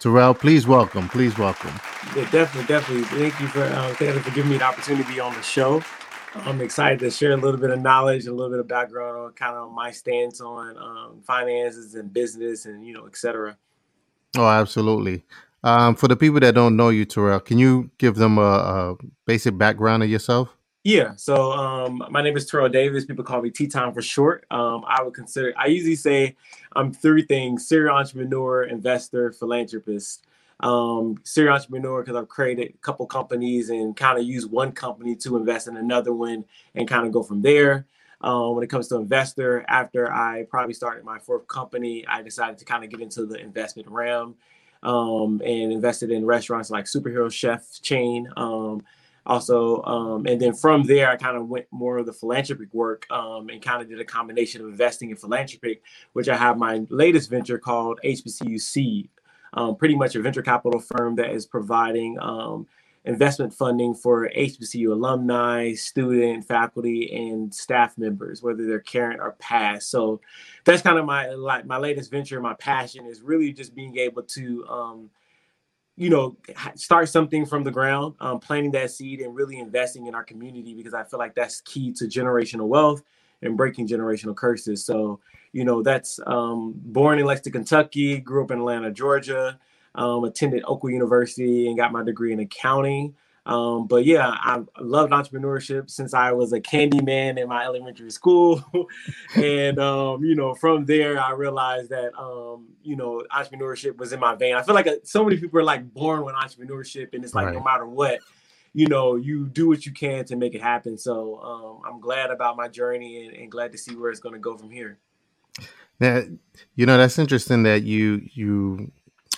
Terrell, please welcome. Please welcome. Yeah, definitely, definitely. Thank you for uh, thank you for giving me the opportunity to be on the show. I'm excited to share a little bit of knowledge, a little bit of background on kind of my stance on um, finances and business, and you know, etc. Oh, absolutely. Um, for the people that don't know you, Terrell, can you give them a, a basic background of yourself? Yeah. So um, my name is Terrell Davis. People call me T Time for short. Um, I would consider. I usually say I'm three things: serial entrepreneur, investor, philanthropist. Um, serial entrepreneur because I've created a couple companies and kind of use one company to invest in another one and kind of go from there. Um, when it comes to investor, after I probably started my fourth company, I decided to kind of get into the investment realm um, and invested in restaurants like Superhero Chef chain. Um, also um, and then from there i kind of went more of the philanthropic work um, and kind of did a combination of investing in philanthropic which i have my latest venture called hbcu seed um, pretty much a venture capital firm that is providing um, investment funding for hbcu alumni student faculty and staff members whether they're current or past. So that's kind of my like my latest venture my passion is really just being able to um, you know, start something from the ground, um, planting that seed and really investing in our community because I feel like that's key to generational wealth and breaking generational curses. So, you know, that's um, born in Lexington, Kentucky, grew up in Atlanta, Georgia, um, attended Oakwood University and got my degree in accounting. Um, but yeah, I loved entrepreneurship since I was a candy man in my elementary school. and, um, you know, from there, I realized that, um, you know, entrepreneurship was in my vein. I feel like a, uh, so many people are like born with entrepreneurship, and it's like right. no matter what, you know, you do what you can to make it happen. So um, I'm glad about my journey and, and glad to see where it's going to go from here. Now, you know, that's interesting that you, you,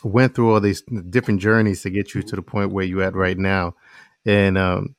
went through all these different journeys to get you mm-hmm. to the point where you're at right now and um,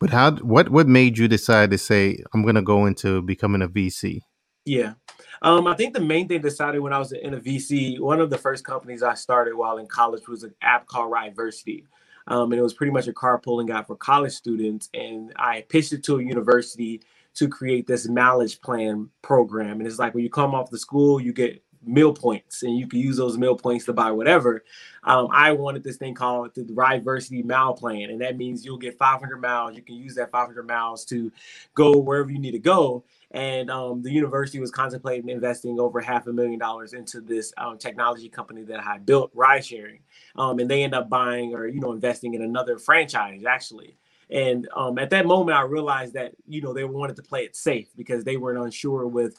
but how? What what made you decide to say I'm going to go into becoming a VC? Yeah. Um, I think the main thing decided when I was in a VC, one of the first companies I started while in college was an app called Riversity. Um, and it was pretty much a carpooling app for college students. And I pitched it to a university to create this mileage plan program. And it's like when you come off the school, you get meal points and you can use those meal points to buy whatever. Um, I wanted this thing called the Riversity Mile Plan, and that means you'll get 500 miles. You can use that 500 miles to go wherever you need to go. And um, the university was contemplating investing over half a million dollars into this um, technology company that I built, ride sharing. Um, and they end up buying or you know investing in another franchise actually. And um, at that moment, I realized that you know they wanted to play it safe because they weren't unsure with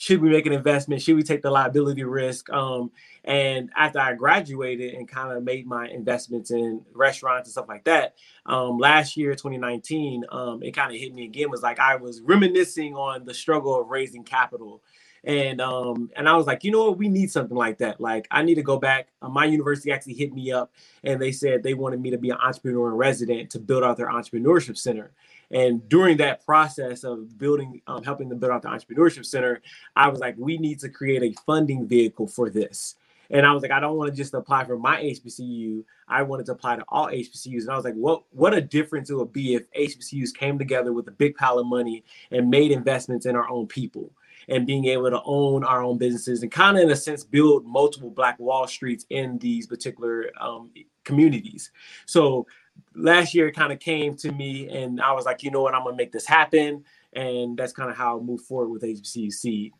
should we make an investment? Should we take the liability risk? Um, and after I graduated and kind of made my investments in restaurants and stuff like that, um, last year, 2019, um, it kind of hit me again. Was like I was reminiscing on the struggle of raising capital, and um, and I was like, you know what, we need something like that. Like I need to go back. Uh, my university actually hit me up, and they said they wanted me to be an entrepreneur in resident to build out their entrepreneurship center. And during that process of building, um, helping them build out the entrepreneurship center, I was like, we need to create a funding vehicle for this. And I was like, I don't want to just apply for my HBCU. I wanted to apply to all HBCUs. And I was like, what what a difference it would be if HBCUs came together with a big pile of money and made investments in our own people and being able to own our own businesses and kind of in a sense build multiple black wall streets in these particular um, communities. So last year it kind of came to me and I was like, you know what, I'm gonna make this happen. And that's kind of how I moved forward with HBCU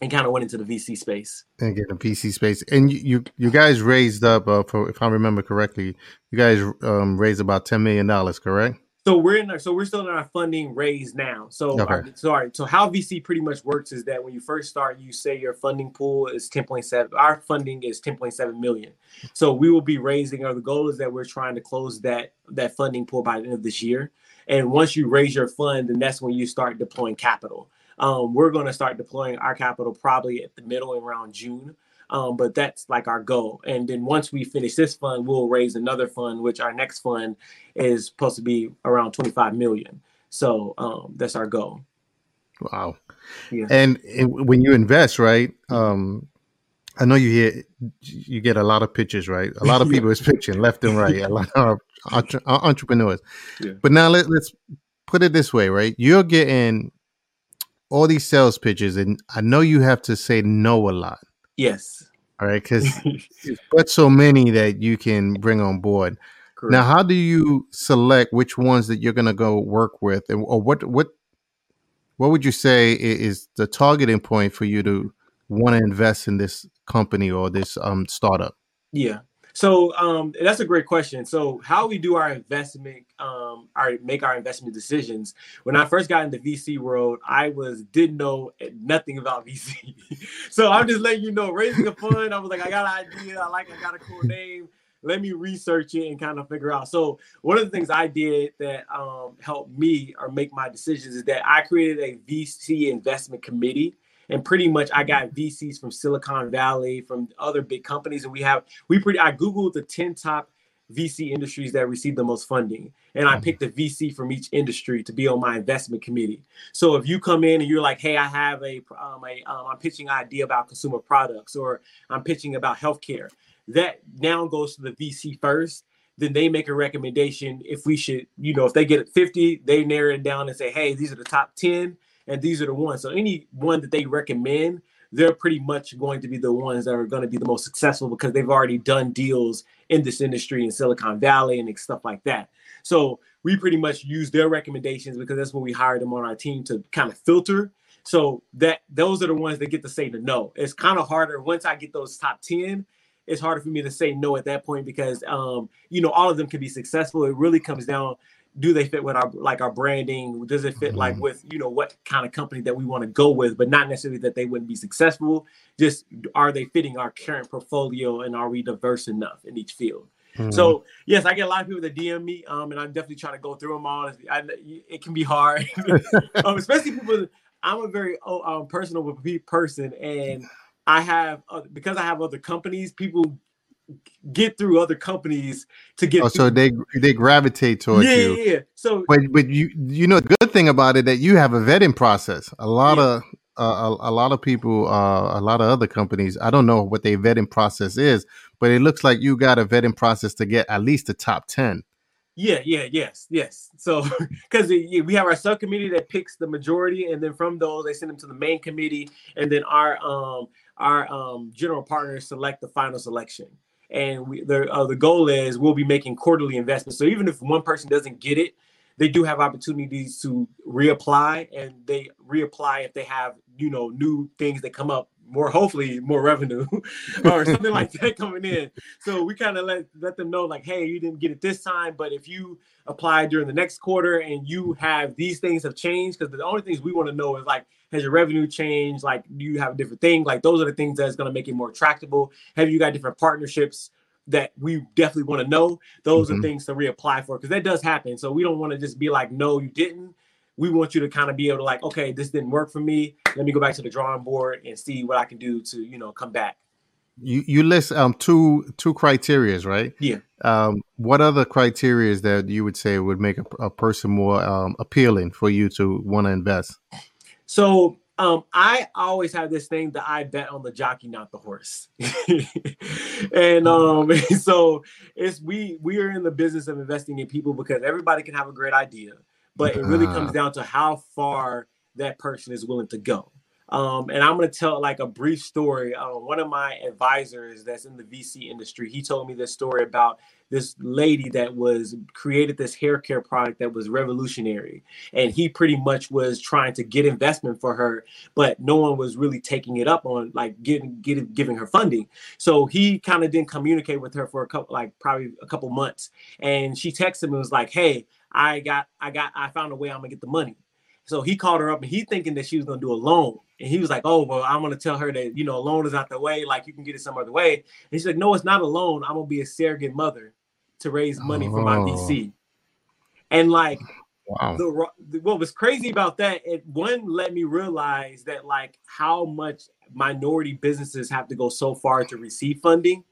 and kind of went into the VC space. And get the VC space. And you you, you guys raised up uh, for if I remember correctly, you guys um, raised about ten million dollars, correct? So we're in our, so we're still in our funding raise now. So okay. our, sorry. So how VC pretty much works is that when you first start, you say your funding pool is 10.7. Our funding is 10.7 million. So we will be raising, or the goal is that we're trying to close that that funding pool by the end of this year. And once you raise your fund, then that's when you start deploying capital. Um, we're going to start deploying our capital probably at the middle around June. Um, but that's like our goal. And then once we finish this fund, we'll raise another fund, which our next fund is supposed to be around 25 million. So um, that's our goal. Wow. Yeah. And, when you invest, right? Um, I know you hear you get a lot of pitches, right? A lot of people is pitching left and right. A lot of entre- entrepreneurs. Yeah. But now let, let's put it this way, right? You're getting all these sales pitches, and I know you have to say no a lot. Yes. All right, because but so many that you can bring on board. Correct. Now, how do you select which ones that you're going to go work with, and or what what what would you say is the targeting point for you to want to invest in this company or this um, startup? Yeah. So um, that's a great question. So how we do our investment, um, our make our investment decisions. When I first got into the VC world, I was didn't know nothing about VC. so I'm just letting you know, raising a fund. I was like, I got an idea. I like, I got a cool name. Let me research it and kind of figure out. So one of the things I did that um, helped me or make my decisions is that I created a VC investment committee and pretty much I got VCs from Silicon Valley, from other big companies, and we have we pretty. I googled the ten top VC industries that receive the most funding, and I mm-hmm. picked a VC from each industry to be on my investment committee. So if you come in and you're like, "Hey, I have a, um, a um, I'm pitching an idea about consumer products, or I'm pitching about healthcare," that now goes to the VC first then they make a recommendation if we should, you know, if they get 50, they narrow it down and say, hey, these are the top 10 and these are the ones. So any one that they recommend, they're pretty much going to be the ones that are going to be the most successful because they've already done deals in this industry in Silicon Valley and stuff like that. So we pretty much use their recommendations because that's what we hired them on our team to kind of filter. So that those are the ones that get to say the no. It's kind of harder once I get those top 10 it's harder for me to say no at that point because um, you know all of them can be successful. It really comes down do they fit with our like our branding does it fit mm-hmm. like with you know what kind of company that we want to go with but not necessarily that they wouldn't be successful just are they fitting our current portfolio and are we diverse enough in each field mm-hmm. so yes i get a lot of people that dm me um and i'm definitely trying to go through them all I, it can be hard um, especially people i'm a very oh, um, personal person and I have uh, because I have other companies. People get through other companies to get. Oh, so they they gravitate towards yeah, you. Yeah, yeah. So, but but you you know the good thing about it that you have a vetting process. A lot yeah. of uh, a, a, lot of people, uh, a lot of other companies. I don't know what their vetting process is, but it looks like you got a vetting process to get at least the top ten. Yeah, yeah, yes, yes. So, because we have our subcommittee that picks the majority, and then from those they send them to the main committee, and then our um our um general partners select the final selection and we, the uh, the goal is we'll be making quarterly investments. So even if one person doesn't get it, they do have opportunities to reapply, and they reapply if they have you know new things that come up more hopefully more revenue or something like that coming in so we kind of let let them know like hey you didn't get it this time but if you apply during the next quarter and you have these things have changed because the only things we want to know is like has your revenue changed? Like, do you have a different thing? Like, those are the things that's going to make it more attractable. Have you got different partnerships that we definitely want to know? Those mm-hmm. are things to reapply for because that does happen. So we don't want to just be like, no, you didn't. We want you to kind of be able to like, okay, this didn't work for me. Let me go back to the drawing board and see what I can do to, you know, come back. You you list um two two criterias, right? Yeah. Um, what other criterias that you would say would make a, a person more um, appealing for you to want to invest? So um, I always have this thing that I bet on the jockey, not the horse. and um, so it's we we are in the business of investing in people because everybody can have a great idea, but it really comes uh-huh. down to how far that person is willing to go. Um, and I'm going to tell like a brief story. Uh, one of my advisors that's in the VC industry, he told me this story about this lady that was created this hair care product that was revolutionary. And he pretty much was trying to get investment for her, but no one was really taking it up on like getting, getting giving her funding. So he kind of didn't communicate with her for a couple, like probably a couple months. And she texted him and was like, Hey, I got, I got, I found a way I'm gonna get the money. So he called her up and he thinking that she was gonna do a loan. And he was like, Oh, well, I'm gonna tell her that, you know, a loan is out the way, like you can get it some other way. And she's like, No, it's not a loan. I'm gonna be a surrogate mother to raise money oh. for my oh. VC. And like wow. the what was crazy about that, it one let me realize that like how much minority businesses have to go so far to receive funding.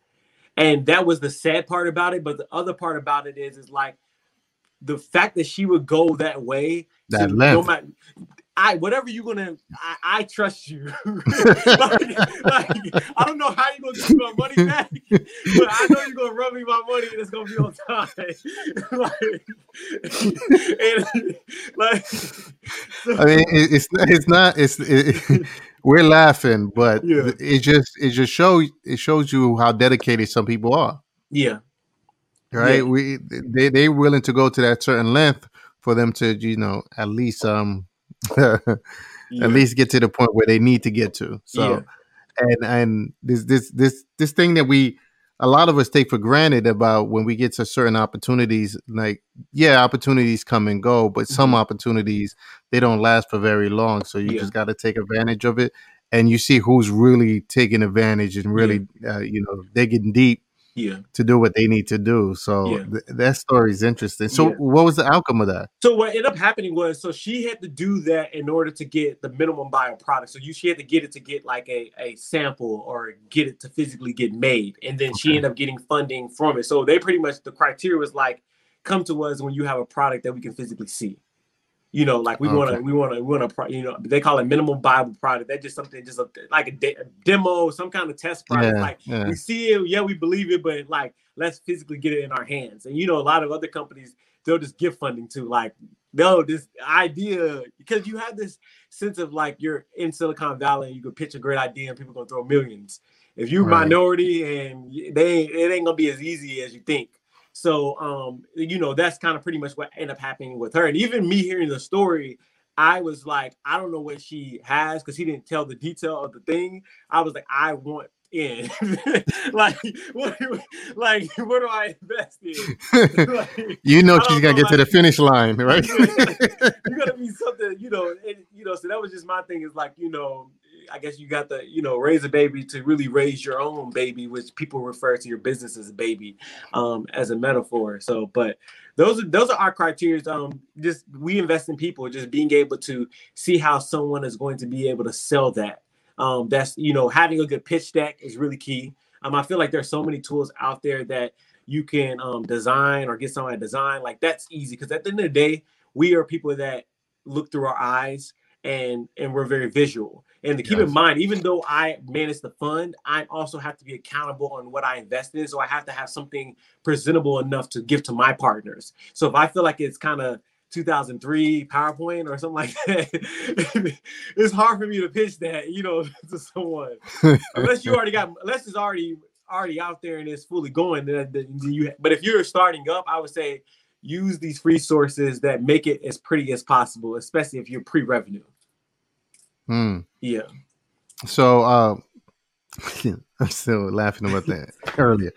And that was the sad part about it. But the other part about it is, is like the fact that she would go that way that length. No I whatever you're gonna, I, I trust you. like, like, I don't know how you're gonna give my money back, but I know you're gonna run me my money and it's gonna be on time. like, and, like so. I mean, it's it's not it's. It, we're laughing, but yeah. it just it just show it shows you how dedicated some people are. Yeah. Right. Yeah. We they they willing to go to that certain length for them to you know at least um yeah. at least get to the point where they need to get to. So yeah. and and this this this this thing that we a lot of us take for granted about when we get to certain opportunities like yeah opportunities come and go but some mm-hmm. opportunities they don't last for very long so you just got to take advantage of it and you see who's really taking advantage and really uh, you know they digging deep yeah. to do what they need to do. So yeah. th- that story is interesting. So yeah. what was the outcome of that? So what ended up happening was so she had to do that in order to get the minimum viable product so you she had to get it to get like a, a sample or get it to physically get made and then okay. she ended up getting funding from it. So they pretty much the criteria was like come to us when you have a product that we can physically see you know, like we okay. want to, we want to, we want to, you know, they call it minimum viable product. That's just something, just a, like a, de- a, demo, some kind of test product. Yeah, like yeah. we see it, yeah, we believe it, but like let's physically get it in our hands. And you know, a lot of other companies they'll just give funding to, like, no, this idea because you have this sense of like you're in Silicon Valley and you could pitch a great idea and people gonna throw millions. If you're right. minority and they, it ain't gonna be as easy as you think. So, um, you know, that's kind of pretty much what ended up happening with her. And even me hearing the story, I was like, I don't know what she has because he didn't tell the detail of the thing. I was like, I want in. like, what, like, what do I invest in? Like, you know, she's gonna know, get like, to the finish line, right? you gotta be something, you know. And, you know, so that was just my thing. Is like, you know, I guess you got the, you know, raise a baby to really raise your own baby, which people refer to your business as a baby, um, as a metaphor. So, but those are those are our criteria. Um, just we invest in people, just being able to see how someone is going to be able to sell that. Um, that's you know, having a good pitch deck is really key. Um, I feel like there's so many tools out there that you can um design or get someone to design. Like that's easy because at the end of the day, we are people that look through our eyes and and we're very visual. And to keep yes. in mind, even though I manage the fund, I also have to be accountable on what I invest in. So I have to have something presentable enough to give to my partners. So if I feel like it's kind of 2003 PowerPoint or something like that, it's hard for me to pitch that, you know, to someone. unless you already got, unless it's already already out there and it's fully going. Then, then you. But if you're starting up, I would say use these resources that make it as pretty as possible, especially if you're pre-revenue. Hmm. Yeah. So uh, I'm still laughing about that earlier.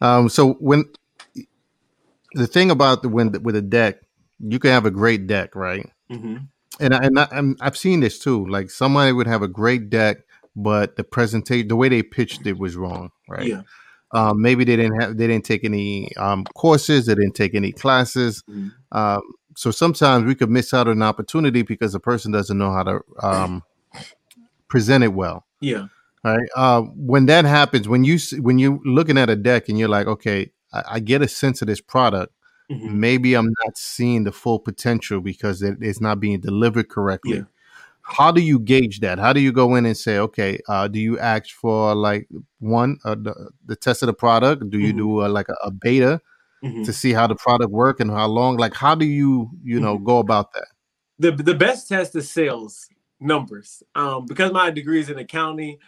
Um, so when the thing about the when with a deck, you can have a great deck, right? Mm-hmm. And I, and I, I've seen this too. Like somebody would have a great deck, but the presentation, the way they pitched it was wrong, right? Yeah. Um, maybe they didn't have, they didn't take any um, courses, they didn't take any classes. Mm-hmm. Um, so sometimes we could miss out on an opportunity because the person doesn't know how to um, present it well. Yeah. All right. Uh, when that happens, when you when you're looking at a deck and you're like, okay, I, I get a sense of this product. Mm-hmm. Maybe I'm not seeing the full potential because it, it's not being delivered correctly. Yeah. How do you gauge that? How do you go in and say, okay, uh, do you ask for like one uh, the, the test of the product? Do you mm-hmm. do a, like a, a beta? mm-hmm. to see how the product work and how long like how do you you know mm-hmm. go about that the the best test is sales numbers um because my degree is in accounting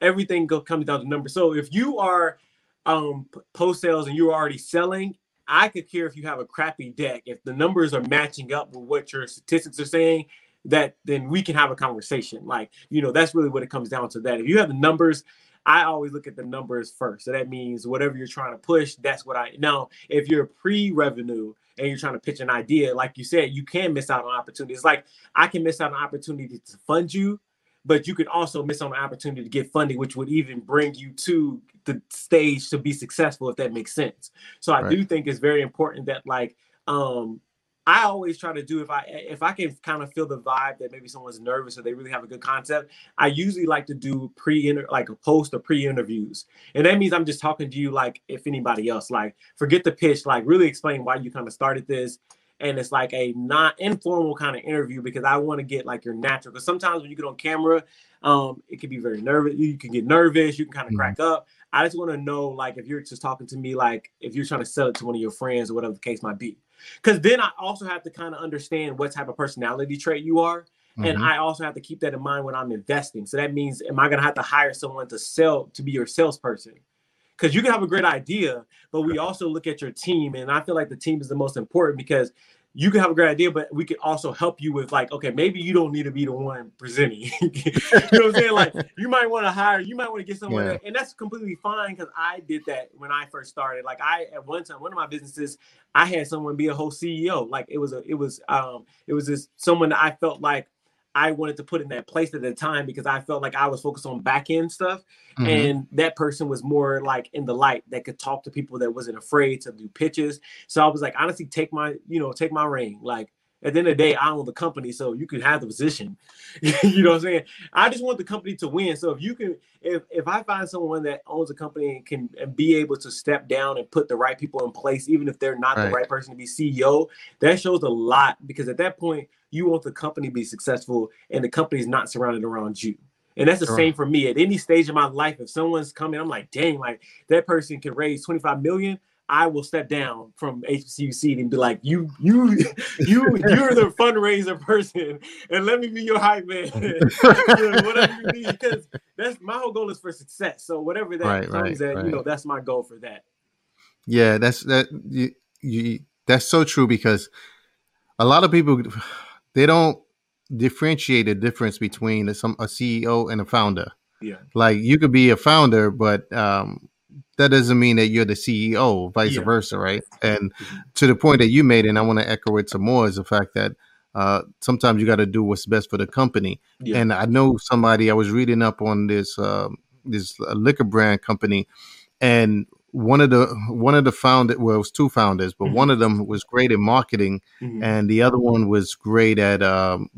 everything go, comes down to numbers so if you are um post sales and you're already selling i could care if you have a crappy deck if the numbers are matching up with what your statistics are saying that then we can have a conversation like you know that's really what it comes down to that if you have the numbers I always look at the numbers first. So that means whatever you're trying to push, that's what I now. If you're pre-revenue and you're trying to pitch an idea, like you said, you can miss out on opportunities. Like I can miss out on opportunity to fund you, but you could also miss on an opportunity to get funding, which would even bring you to the stage to be successful, if that makes sense. So I right. do think it's very important that like um I always try to do if I if I can kind of feel the vibe that maybe someone's nervous or they really have a good concept, I usually like to do pre like a post or pre interviews, and that means I'm just talking to you like if anybody else. Like forget the pitch, like really explain why you kind of started this, and it's like a not informal kind of interview because I want to get like your natural. Because sometimes when you get on camera, um, it can be very nervous. You can get nervous. You can kind of mm-hmm. crack up. I just want to know like if you're just talking to me like if you're trying to sell it to one of your friends or whatever the case might be. Because then I also have to kind of understand what type of personality trait you are. Mm-hmm. And I also have to keep that in mind when I'm investing. So that means, am I going to have to hire someone to sell to be your salesperson? Because you can have a great idea, but we also look at your team. And I feel like the team is the most important because you can have a great idea, but we can also help you with like, okay, maybe you don't need to be the one presenting. you know what I'm saying? Like you might want to hire, you might want to get someone, yeah. and that's completely fine because I did that when I first started. Like I at one time, one of my businesses, I had someone be a whole CEO. Like it was a, it was, um, it was this someone that I felt like I wanted to put in that place at the time because I felt like I was focused on back end stuff. Mm-hmm. And that person was more like in the light that could talk to people that wasn't afraid to do pitches. So I was like, honestly, take my, you know, take my reign. Like at the end of the day, I own the company, so you can have the position. you know what I'm saying? I just want the company to win. So if you can, if if I find someone that owns a company and can and be able to step down and put the right people in place, even if they're not right. the right person to be CEO, that shows a lot because at that point you want the company to be successful and the company is not surrounded around you. And that's the same for me. At any stage of my life, if someone's coming, I'm like, dang, like that person can raise 25 million. I will step down from HBCU and be like, you, you, you, you're the fundraiser person, and let me be your hype man. whatever you need, because that's my whole goal is for success. So whatever that right, comes right, at, right. you know, that's my goal for that. Yeah, that's that. You, you, that's so true because a lot of people they don't differentiate the difference between a, some a CEO and a founder. Yeah, like you could be a founder, but um, that doesn't mean that you're the CEO, vice yeah. versa, right? And mm-hmm. to the point that you made, and I want to echo it some more, is the fact that uh, sometimes you got to do what's best for the company. Yeah. And I know somebody I was reading up on this uh, this liquor brand company, and one of the one of the founders well it was two founders but mm-hmm. one of them was great at marketing mm-hmm. and the other one was great at um,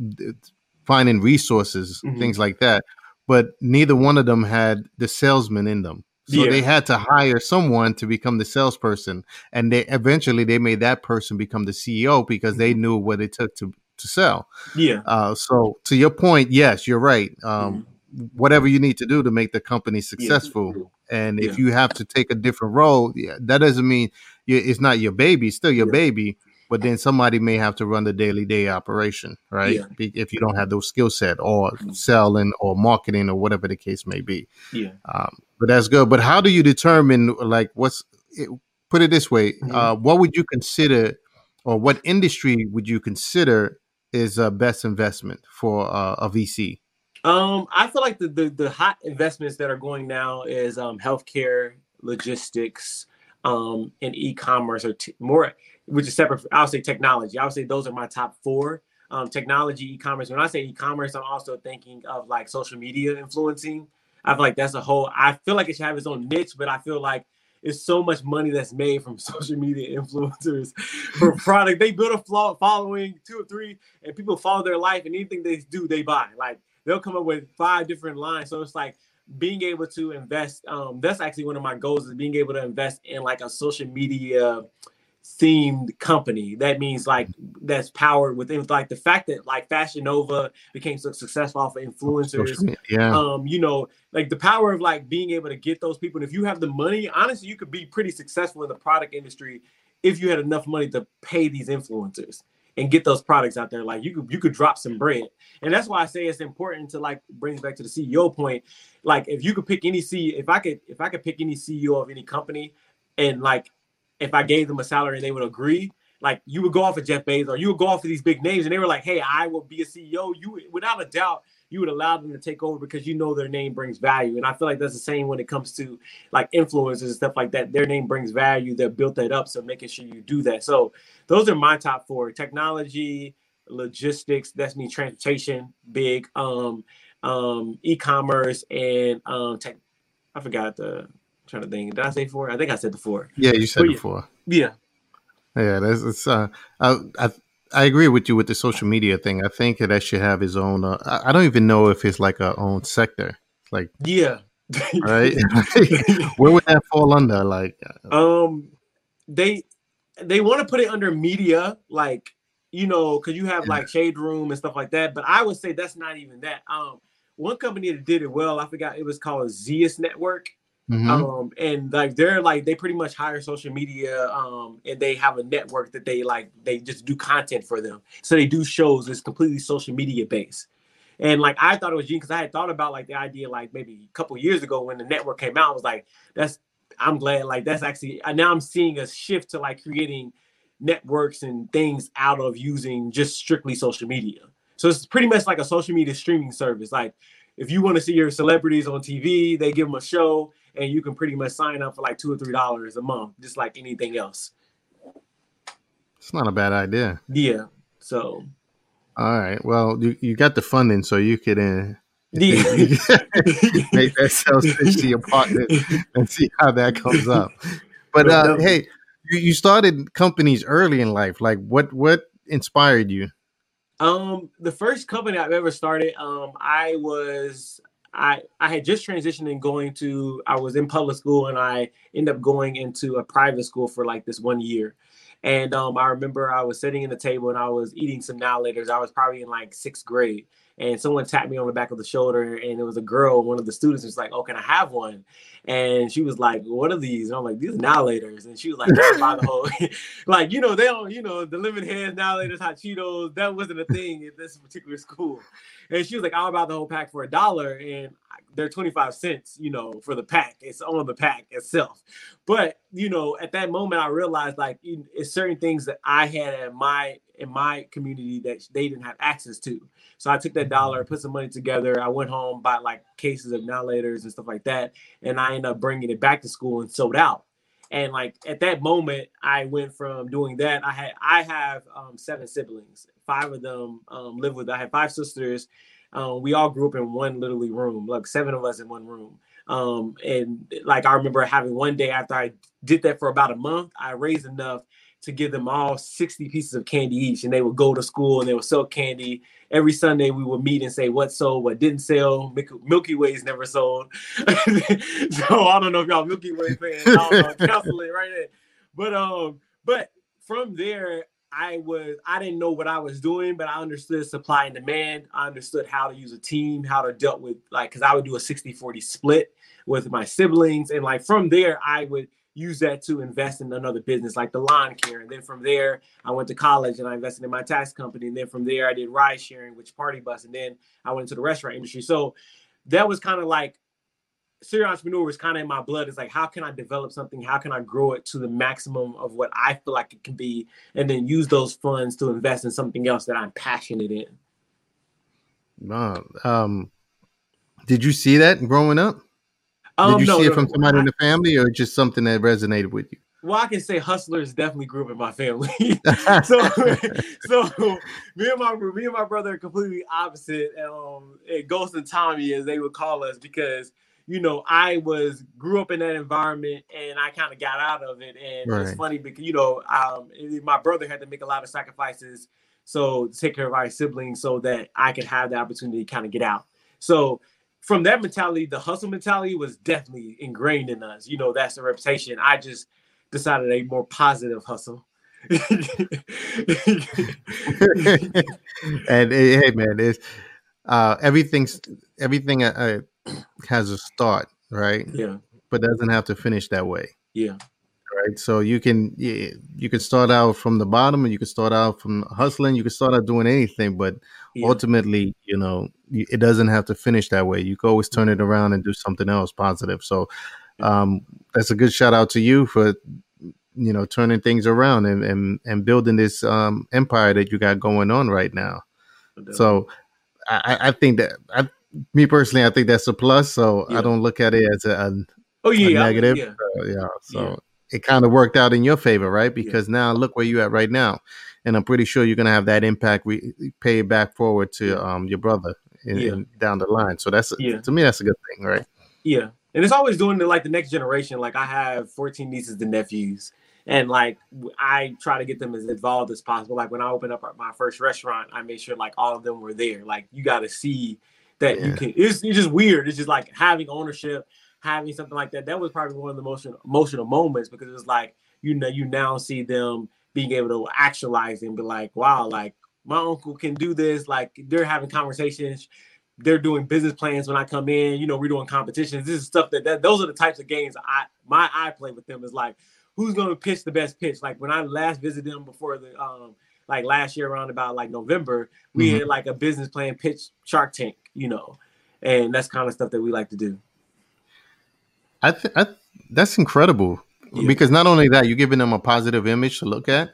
finding resources mm-hmm. things like that but neither one of them had the salesman in them so yeah. they had to hire someone to become the salesperson and they eventually they made that person become the ceo because they mm-hmm. knew what it took to to sell yeah uh, so to your point yes you're right um, mm-hmm. Whatever you need to do to make the company successful yeah and if yeah. you have to take a different role, yeah, that doesn't mean it's not your baby, still your baby. But then somebody may have to run the daily day operation, right? If you don't have those skill set or mm-hmm. selling or marketing or whatever the case may be. Yeah. Um, but that's good. But how do you determine like what's it, put it this way? Mm-hmm. Uh, what would you consider, or what industry would you consider is a best investment for uh, a VC? Um, I feel like the, the, the hot investments that are going now is um healthcare, logistics, um, and e-commerce or t- more, which is separate. I'll say technology. I would say those are my top four. Um, technology, e-commerce. When I say e-commerce, I'm also thinking of like social media influencing. I feel like that's a whole. I feel like it should have its own niche, but I feel like it's so much money that's made from social media influencers for product. They build a following, two or three, and people follow their life, and anything they do, they buy. Like they'll come up with five different lines. So it's like being able to invest. Um, that's actually one of my goals is being able to invest in like a social media themed company. That means like that's powered within like the fact that like Fashion Nova became so successful off of influencers. Yeah. Um, you know, like the power of like being able to get those people. And if you have the money, honestly, you could be pretty successful in the product industry if you had enough money to pay these influencers and get those products out there. Like you could you could drop some bread. And that's why I say it's important to like brings back to the CEO point. Like if you could pick any CEO, if I could if I could pick any CEO of any company and like if I gave them a salary and they would agree, like you would go off of Jeff Bezos or you would go off of these big names and they were like, hey, I will be a CEO. You without a doubt you would allow them to take over because you know their name brings value. And I feel like that's the same when it comes to like influencers and stuff like that. Their name brings value. They're built that up. So making sure you do that. So those are my top four technology, logistics, that's me transportation, big, um, um, e-commerce and um tech. I forgot the I'm trying to think. Did I say four? I think I said the four. Yeah, you said but the yeah, four. Yeah. Yeah, that's it's uh I, I I agree with you with the social media thing. I think that should have his own. Uh, I don't even know if it's like a own sector. Like yeah, right. Where would that fall under? Like, uh, um, they they want to put it under media, like you know, because you have yeah. like Shade Room and stuff like that. But I would say that's not even that. Um, one company that did it well, I forgot it was called Zeus Network. Mm-hmm. Um, and like they're like they pretty much hire social media um and they have a network that they like they just do content for them. So they do shows It's completely social media based. And like I thought it was genius because I had thought about like the idea like maybe a couple years ago when the network came out. I was like, that's I'm glad like that's actually now I'm seeing a shift to like creating networks and things out of using just strictly social media. So it's pretty much like a social media streaming service. Like if you want to see your celebrities on TV, they give them a show and you can pretty much sign up for like two or three dollars a month, just like anything else. It's not a bad idea. Yeah. So. All right. Well, you, you got the funding, so you could uh, yeah. make that sales pitch to your partner and see how that comes up. But uh, hey, you, you started companies early in life. Like, what what inspired you? Um, the first company I've ever started, um, I was I I had just transitioned and going to I was in public school and I ended up going into a private school for like this one year. And um, I remember I was sitting in the table and I was eating some now laters. I was probably in like sixth grade. And someone tapped me on the back of the shoulder and it was a girl one of the students was like oh can i have one? And she was like what are these? And i'm like these are Now-Laters and she was like buy the whole like you know they don't you know the lemon heads Now-Laters hot cheetos that wasn't a thing in this particular school and she was like i'll buy the whole pack for a dollar and they're 25 cents you know for the pack it's on the pack itself but you know at that moment i realized like it's certain things that i had in my in my community that they didn't have access to so I took that dollar, put some money together. I went home, bought like cases of Now-Laters and stuff like that, and I ended up bringing it back to school and sold out. And like at that moment, I went from doing that. I had I have um, seven siblings. Five of them um, live with. I had five sisters. Um, we all grew up in one literally room, like seven of us in one room. Um, and like I remember having one day after I did that for about a month, I raised enough to give them all 60 pieces of candy each and they would go to school and they would sell candy every sunday we would meet and say what sold what didn't sell milky ways never sold so i don't know if y'all milky way fans i cancel it right there but um but from there i was i didn't know what i was doing but i understood supply and demand i understood how to use a team how to deal with like because i would do a 60 40 split with my siblings and like from there i would use that to invest in another business like the lawn care. And then from there, I went to college and I invested in my tax company. And then from there, I did ride sharing, which party bus. And then I went into the restaurant industry. So that was kind of like serial entrepreneur is kind of in my blood. It's like, how can I develop something? How can I grow it to the maximum of what I feel like it can be? And then use those funds to invest in something else that I'm passionate in. Wow. Um, did you see that growing up? Um, Did you no, see it from no, somebody I, in the family, or just something that resonated with you? Well, I can say hustlers definitely grew up in my family. so, so me and my me and my brother are completely opposite. Um, Ghost and Tommy, as they would call us, because you know I was grew up in that environment and I kind of got out of it. And right. it's funny because you know um, my brother had to make a lot of sacrifices so to take care of our siblings so that I could have the opportunity to kind of get out. So from that mentality, the hustle mentality was definitely ingrained in us. You know, that's the reputation. I just decided a more positive hustle. and hey, man, it's uh, everything's everything uh, has a start, right? Yeah, but doesn't have to finish that way. Yeah, right? So you can you can start out from the bottom, and you can start out from hustling. You can start out doing anything, but yeah. ultimately, you know, it doesn't have to finish that way. You can always turn it around and do something else positive. So um, that's a good shout out to you for you know turning things around and and, and building this um, empire that you got going on right now. So I, I think that I, me personally, I think that's a plus. So yeah. I don't look at it as a, a oh yeah, a negative. Yeah. Uh, yeah. So it kind of worked out in your favor, right? Because yeah. now look where you at right now, and I'm pretty sure you're gonna have that impact. We pay it back forward to um, your brother in, yeah. in, down the line. So that's yeah. to me that's a good thing, right? Yeah, and it's always doing the like the next generation. Like I have 14 nieces and nephews, and like I try to get them as involved as possible. Like when I opened up my first restaurant, I made sure like all of them were there. Like you got to see that yeah. you can. It's, it's just weird. It's just like having ownership having something like that, that was probably one of the most emotional moments because it's like you know you now see them being able to actualize and be like, wow, like my uncle can do this. Like they're having conversations, they're doing business plans when I come in. You know, we're doing competitions. This is stuff that, that those are the types of games I my I play with them is like who's going to pitch the best pitch. Like when I last visited them before the um like last year around about like November, we mm-hmm. had like a business plan pitch Shark Tank. You know, and that's kind of stuff that we like to do. I think that's incredible yeah. because not only that, you're giving them a positive image to look at,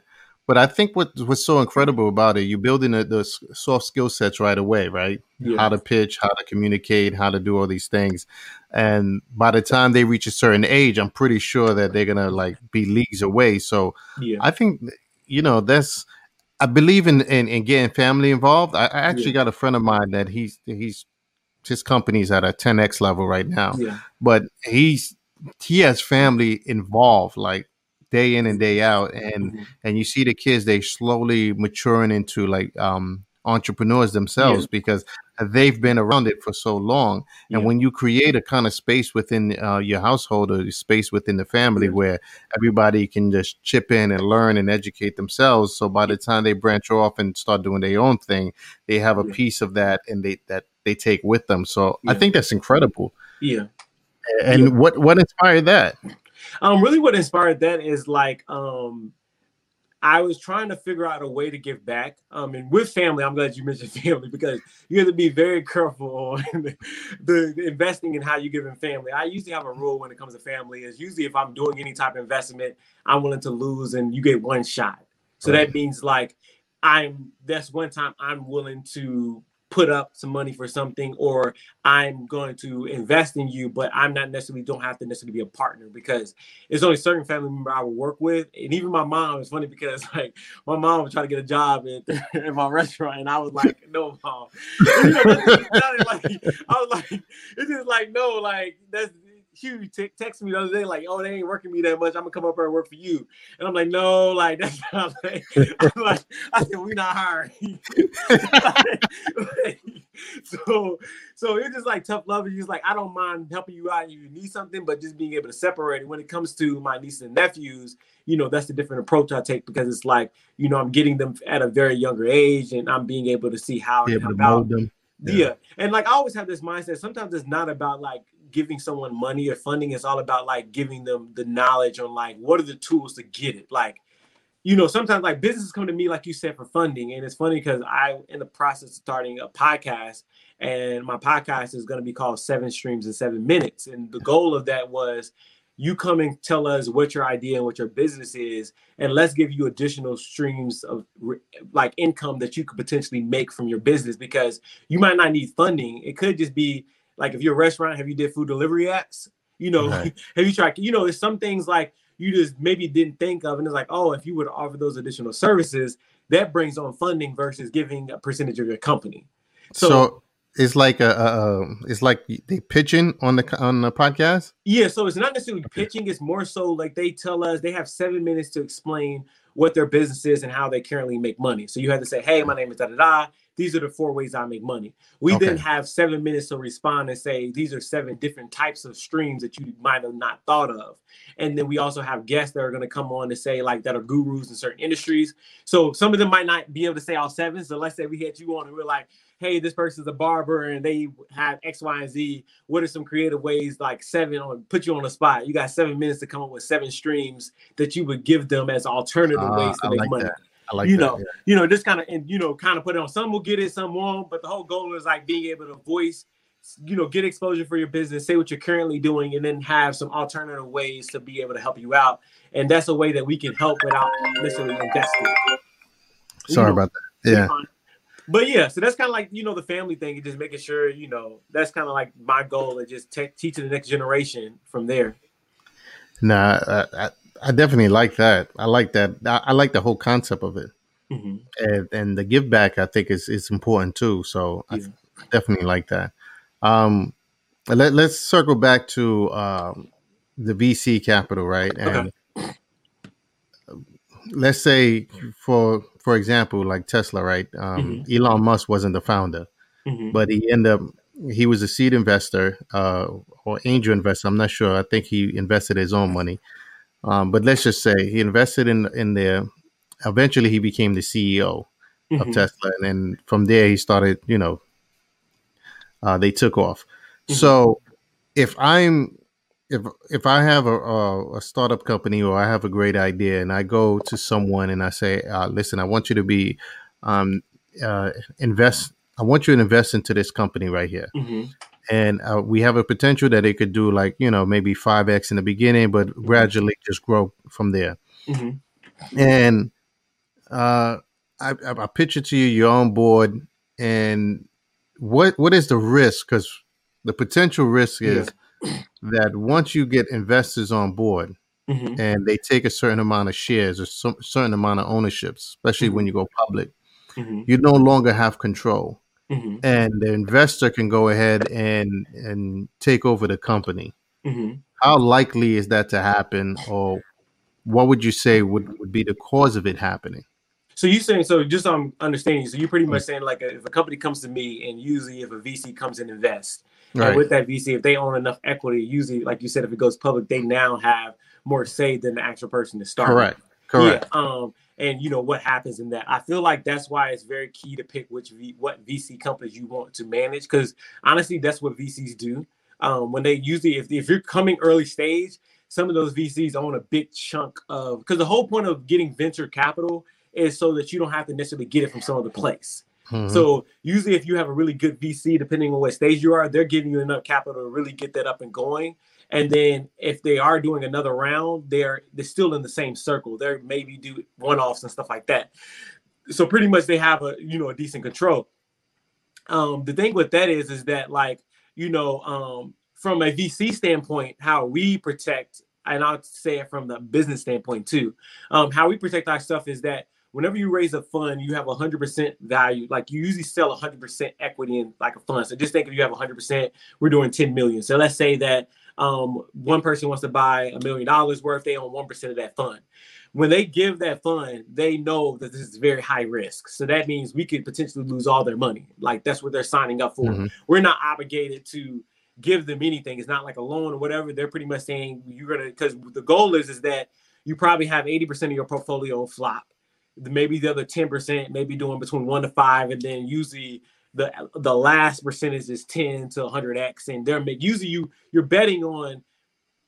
but I think what what's so incredible about it, you're building a, the soft skill sets right away, right? Yeah. How to pitch, how to communicate, how to do all these things, and by the time they reach a certain age, I'm pretty sure that they're gonna like be leagues away. So yeah. I think you know that's. I believe in, in, in getting family involved. I, I actually yeah. got a friend of mine that he's he's his company's at a 10x level right now, yeah. but he's he has family involved. Like day in and day out and mm-hmm. and you see the kids they slowly maturing into like um entrepreneurs themselves yeah. because they've been around it for so long. And yeah. when you create a kind of space within uh, your household or space within the family yeah. where everybody can just chip in and learn and educate themselves so by the time they branch off and start doing their own thing they have a piece of that and they that they take with them. So i think that's incredible. Yeah. and what what inspired that? Um, really, what inspired that is like um, I was trying to figure out a way to give back. Um, and with family, I'm glad you mentioned family because you have to be very careful on the, the, investing in how you give in family. I usually have a rule when it comes to family is usually if I'm doing any type of investment, I'm willing to lose and you get one shot. So right. that means like I'm that's one time I'm willing to put up some money for something or I'm going to invest in you, but I'm not necessarily don't have to necessarily be a partner because it's only certain family member I will work with. And even my mom is funny because like my mom was trying to get a job in, in my restaurant and I was like, no mom. like, I was like, it's just like, no, like that's Hugh t- texted me the other day, like, "Oh, they ain't working me that much. I'm gonna come up here and work for you." And I'm like, "No, like that's not like." I'm like, I said, "We not hiring." so, so it's just like tough love. He's like, I don't mind helping you out. if You need something, but just being able to separate it. When it comes to my nieces and nephews, you know, that's the different approach I take because it's like, you know, I'm getting them at a very younger age, and I'm being able to see how yeah, about them. Yeah. yeah. And like I always have this mindset. Sometimes it's not about like giving someone money or funding. is all about like giving them the knowledge on like what are the tools to get it. Like, you know, sometimes like businesses come to me, like you said, for funding. And it's funny because I in the process of starting a podcast, and my podcast is going to be called Seven Streams in Seven Minutes. And the goal of that was you come and tell us what your idea and what your business is and let's give you additional streams of like income that you could potentially make from your business because you might not need funding it could just be like if you're a restaurant, have you did food delivery apps? You know, right. have you tried? You know, there's some things like you just maybe didn't think of, and it's like, oh, if you would offer those additional services, that brings on funding versus giving a percentage of your company. So, so it's like a, a, it's like they pitching on the on the podcast. Yeah, so it's not necessarily pitching; it's more so like they tell us they have seven minutes to explain what their business is and how they currently make money. So you have to say, "Hey, my name is da da da these are the four ways I make money. We okay. then have seven minutes to respond and say, these are seven different types of streams that you might have not thought of. And then we also have guests that are going to come on to say, like, that are gurus in certain industries. So some of them might not be able to say all seven. So let's say we had you on and we're like, hey, this person's a barber and they have X, Y, and Z. What are some creative ways, like seven, on put you on the spot? You got seven minutes to come up with seven streams that you would give them as alternative uh, ways to I make like money. That. I like you that, know, yeah. you know, just kind of and you know, kind of put it on. Some will get it, some won't. But the whole goal is like being able to voice, you know, get exposure for your business, say what you're currently doing, and then have some alternative ways to be able to help you out. And that's a way that we can help without necessarily investing. Sorry you know, about that. Yeah. But yeah, so that's kind of like you know the family thing, and just making sure you know that's kind of like my goal, and just te- teaching the next generation from there. Nah, I, I definitely like that. I like that. I, I like the whole concept of it, mm-hmm. and, and the give back. I think is is important too. So yeah. I definitely like that. Um, let, let's circle back to um, the VC capital, right? And okay. let's say for for example, like Tesla, right? Um, mm-hmm. Elon Musk wasn't the founder, mm-hmm. but he ended up he was a seed investor uh, or angel investor. I'm not sure. I think he invested his own money. Um, but let's just say he invested in in there. Eventually, he became the CEO mm-hmm. of Tesla, and then from there he started, you know, uh, they took off. Mm-hmm. So if I'm if if I have a, a, a, startup company or I have a great idea and I go to someone and I say, uh, "Listen, I want you to be um, uh, invest. I want you to invest into this company right here." Mm-hmm. And uh, we have a potential that it could do like you know maybe five x in the beginning, but mm-hmm. gradually just grow from there. Mm-hmm. And uh, I, I it to you. You're on board, and what what is the risk? Because the potential risk is yeah. that once you get investors on board mm-hmm. and they take a certain amount of shares or some certain amount of ownership, especially mm-hmm. when you go public, mm-hmm. you no longer have control. Mm-hmm. And the investor can go ahead and and take over the company. Mm-hmm. How likely is that to happen, or what would you say would, would be the cause of it happening? So you saying so? Just on understanding. So you're pretty much saying like if a company comes to me, and usually if a VC comes and invests, right. and with that VC, if they own enough equity, usually like you said, if it goes public, they now have more say than the actual person to start. Correct. Correct. Yeah. Um. And you know what happens in that. I feel like that's why it's very key to pick which v, what VC companies you want to manage, because honestly, that's what VCs do. Um, when they usually if if you're coming early stage, some of those VCs own a big chunk of because the whole point of getting venture capital is so that you don't have to necessarily get it from some other place. Mm-hmm. So usually, if you have a really good VC, depending on what stage you are, they're giving you enough capital to really get that up and going. And then if they are doing another round, they're they're still in the same circle. They're maybe do one offs and stuff like that. So pretty much they have a you know a decent control. Um, the thing with that is is that like you know um, from a VC standpoint, how we protect, and I'll say it from the business standpoint too. Um, how we protect our stuff is that whenever you raise a fund, you have 100% value. Like you usually sell 100% equity in like a fund. So just think if you have 100%, we're doing 10 million. So let's say that um, one person wants to buy a million dollars worth, they own 1% of that fund. When they give that fund, they know that this is very high risk. So that means we could potentially lose all their money. Like that's what they're signing up for. Mm-hmm. We're not obligated to give them anything. It's not like a loan or whatever. They're pretty much saying you're gonna because the goal is is that you probably have 80% of your portfolio flop maybe the other 10% maybe doing between one to five and then usually the the last percentage is 10 to 100x and they're usually you you're betting on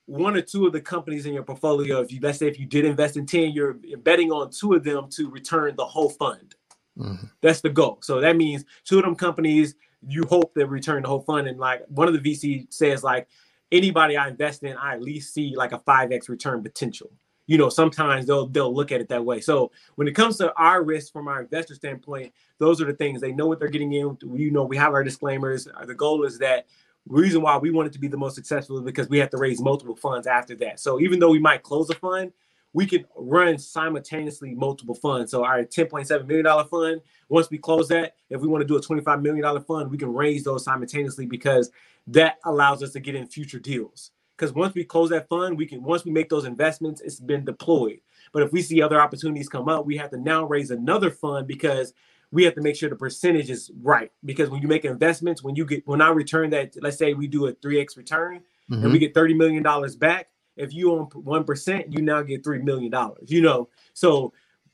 one or two of the companies in your portfolio. If you let's say if you did invest in 10 you're betting on two of them to return the whole fund. Mm-hmm. that's the goal. So that means two of them companies you hope they return the whole fund. And like one of the vc says like anybody i invest in i at least see like a 5x return potential you know sometimes they'll they'll look at it that way. So when it comes to our risk from our investor standpoint those are the things they know what they're getting in you know we have our disclaimers. Uh, the goal is that reason why we want it to be the most successful is because we have to raise multiple funds after that. So even though we might close a fund we can run simultaneously multiple funds. So our 10.7 million dollar fund once we close that if we want to do a 25 million dollar fund we can raise those simultaneously because that allows us to get in future deals because once we close that fund, we can once we make those investments, it's been deployed. But if we see other opportunities come up, we have to now raise another fund because we have to make sure the percentage is right. Because when you make investments, when you get when I return that, let's say we do a 3x return mm-hmm. and we mm-hmm. get $30 million back. If you own one percent, you now get three million dollars. You know, so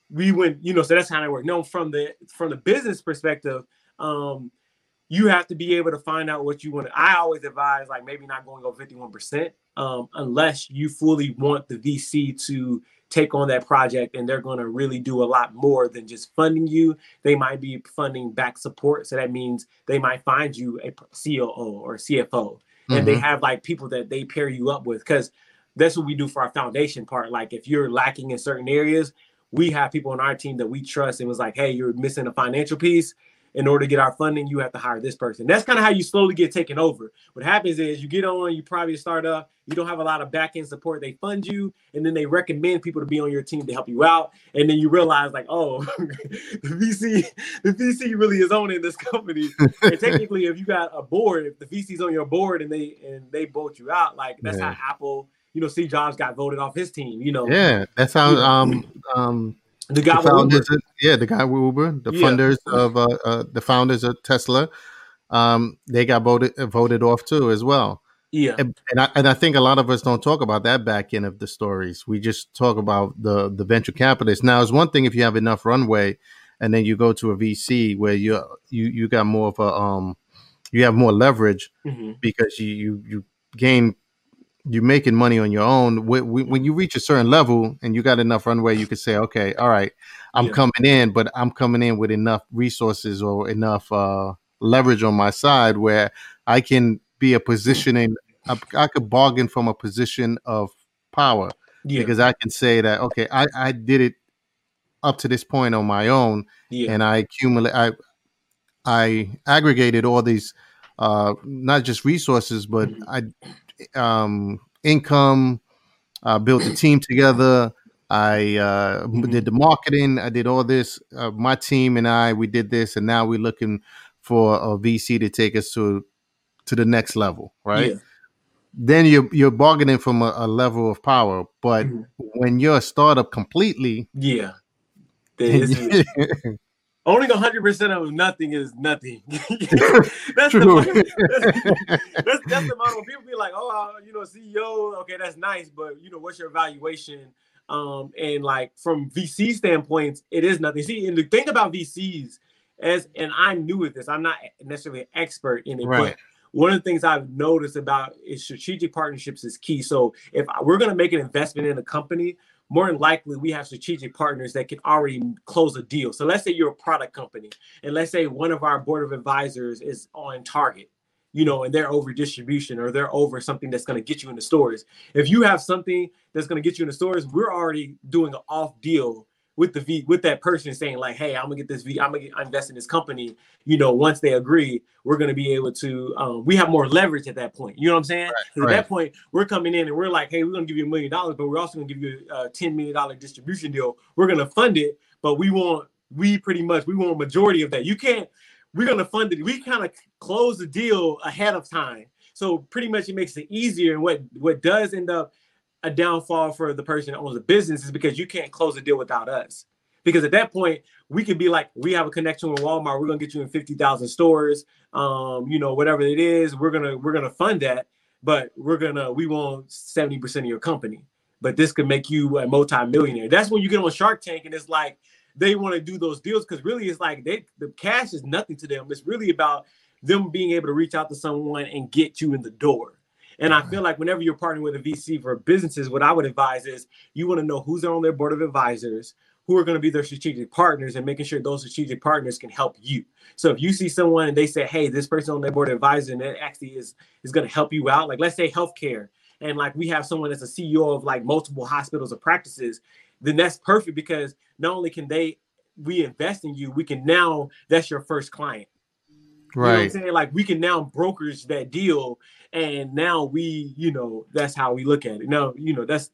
we went, you know, so that's how it works. No, from the from the business perspective, um, you have to be able to find out what you want. I always advise like maybe not going over 51% um, unless you fully want the VC to take on that project and they're going to really do a lot more than just funding you. They might be funding back support. So that means they might find you a COO or CFO mm-hmm. and they mm-hmm. have like people that they pair you up with because that's what we do for our foundation part. Like if you're lacking in certain areas, we have people on our team that we trust and was like, hey, you're missing a financial piece in order to get our funding, you have to hire this person. That's kind of how you slowly get taken over. What happens is you get on, you probably start up, you don't have a lot of back end support. They fund you, and then they recommend people to be on your team to help you out. And then you realize, like, oh, the VC, the VC really is owning this company. and technically, if you got a board, if the VC's on your board and they and they vote you out, like that's yeah. how Apple, you know, Steve Jobs got voted off his team. You know, yeah, that's how um um the guy the founders, yeah, the guy with Uber, the yeah. funders of uh, uh, the founders of Tesla, um, they got voted voted off too as well. Yeah, and, and, I and I think a lot of us don't talk about that back end of the stories. We just talk about the the venture capitalists. Now, it's one thing if you have enough runway, and then you go to a VC where you you you got more of a um you have more leverage mm-hmm. because you you you gain you're making money on your own. When you reach a certain level and you got enough runway, you can say, okay, all right, I'm yeah. coming in, but I'm coming in with enough resources or enough uh, leverage on my side where I can be a positioning. I, I could bargain from a position of power yeah. because I can say that okay, I, I did it up to this point on my own, yeah. and I accumulate. I I aggregated all these, uh, not just resources, but. I um, income. Uh, built a team together. I uh, mm-hmm. did the marketing. I did all this. Uh, my team and I, we did this, and now we're looking for a VC to take us to to the next level, right? Yeah. Then you're you're bargaining from a, a level of power, but mm-hmm. when you're a startup completely, yeah, Owning hundred percent of nothing is nothing. that's, the, that's, that's, that's, the model. People be like, "Oh, you know, CEO, okay, that's nice, but you know, what's your valuation?" Um, and like from VC standpoints, it is nothing. See, and the thing about VCs as and I'm new with this, I'm not necessarily an expert in it, right. but one of the things I've noticed about is strategic partnerships is key. So if we're going to make an investment in a company, more than likely we have strategic partners that can already close a deal. So let's say you're a product company, and let's say one of our board of advisors is on target, you know, and they're over distribution or they're over something that's going to get you in the stores. If you have something that's going to get you in the stores, we're already doing an off deal with the V with that person saying like, hey, I'm gonna get this V, I'm gonna get, invest in this company. You know, once they agree, we're gonna be able to. Um, we have more leverage at that point. You know what I'm saying? Right, right. At that point, we're coming in and we're like, hey, we're gonna give you a million dollars, but we're also gonna give you a ten million dollar distribution deal. We're gonna fund it, but we want we pretty much we want a majority of that. You can't. We're gonna fund it. We kind of close the deal ahead of time, so pretty much it makes it easier. And what what does end up a downfall for the person that owns the business is because you can't close a deal without us. Because at that point, we could be like, we have a connection with Walmart. We're gonna get you in fifty thousand stores. Um, you know, whatever it is, we're gonna we're gonna fund that. But we're gonna we want seventy percent of your company. But this could make you a multi-millionaire. That's when you get on Shark Tank and it's like they want to do those deals because really it's like they the cash is nothing to them. It's really about them being able to reach out to someone and get you in the door. And I feel like whenever you're partnering with a VC for businesses, what I would advise is you want to know who's on their board of advisors, who are going to be their strategic partners, and making sure those strategic partners can help you. So if you see someone and they say, "Hey, this person on their board of advisors and it actually is is going to help you out," like let's say healthcare, and like we have someone that's a CEO of like multiple hospitals or practices, then that's perfect because not only can they we invest in you, we can now that's your first client. Right. You know I'm saying? Like we can now brokerage that deal and now we, you know, that's how we look at it. Now, you know, that's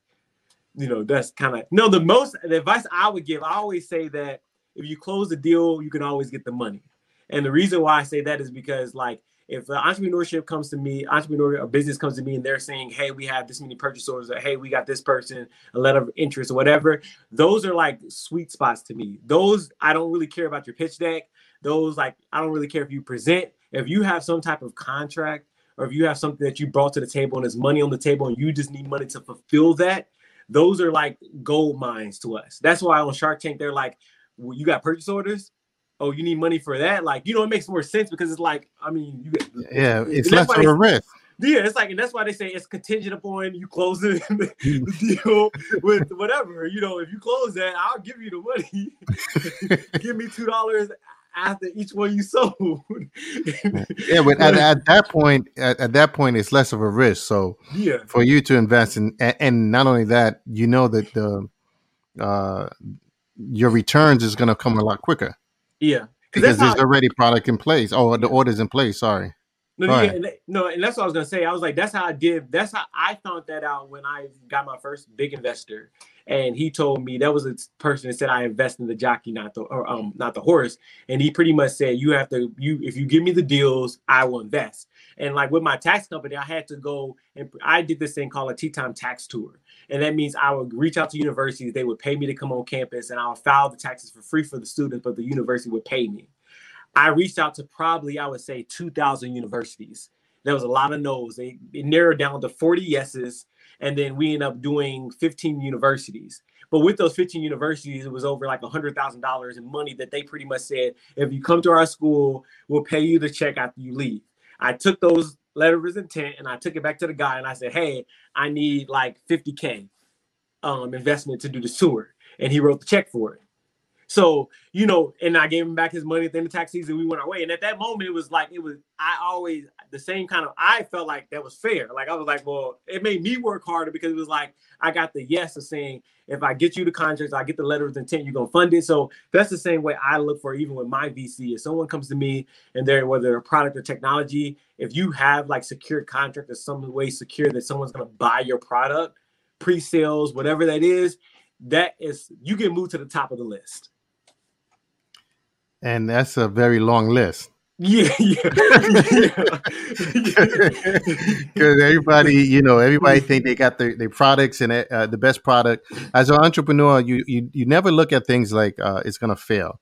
you know, that's kind of no the most the advice I would give, I always say that if you close the deal, you can always get the money. And the reason why I say that is because like if entrepreneurship comes to me, entrepreneur a business comes to me and they're saying, hey, we have this many purchase orders, or hey, we got this person, a letter of interest, or whatever, those are like sweet spots to me. Those I don't really care about your pitch deck. Those like I don't really care if you present. If you have some type of contract or if you have something that you brought to the table and there's money on the table and you just need money to fulfill that, those are like gold mines to us. That's why on Shark Tank, they're like, well, you got purchase orders? Oh, you need money for that? Like, you know, it makes more sense because it's like, I mean, you get, yeah, it's less of a risk. Yeah, it's like, and that's why they say it's contingent upon you closing the, the deal with whatever. You know, if you close that, I'll give you the money. give me two dollars after each one you sold. yeah, but at, at that point, at, at, that point, it's less of a risk. So yeah, for you to invest in, and not only that, you know that the uh, your returns is going to come a lot quicker. Yeah, because there's how, already product in place. Oh, the orders in place. Sorry. No, yeah, and, no, and that's what I was gonna say. I was like, that's how I did. That's how I found that out when I got my first big investor, and he told me that was a person that said I invest in the jockey, not the or um not the horse. And he pretty much said, you have to you if you give me the deals, I will invest. And like with my tax company, I had to go and I did this thing called a tea time tax tour. And that means I would reach out to universities, they would pay me to come on campus, and I would file the taxes for free for the students, but the university would pay me. I reached out to probably, I would say, 2,000 universities. There was a lot of no's. They, they narrowed down to 40 yeses, and then we ended up doing 15 universities. But with those 15 universities, it was over like $100,000 in money that they pretty much said, if you come to our school, we'll pay you the check after you leave. I took those letters of intent and I took it back to the guy and I said, Hey, I need like 50K um, investment to do the tour. And he wrote the check for it. So, you know, and I gave him back his money at the end of tax season. We went our way. And at that moment, it was like, it was, I always, the same kind of, I felt like that was fair. Like, I was like, well, it made me work harder because it was like, I got the yes of saying, if I get you the contracts, I get the letter of intent, you're going to fund it. So that's the same way I look for, even with my VC. If someone comes to me and they're, whether a product or technology, if you have like secured contract or some way secure that someone's going to buy your product, pre sales, whatever that is, that is, you get moved to the top of the list and that's a very long list. Yeah, yeah, because everybody, you know, everybody think they got their, their products and uh, the best product. As an entrepreneur, you you you never look at things like uh, it's gonna fail.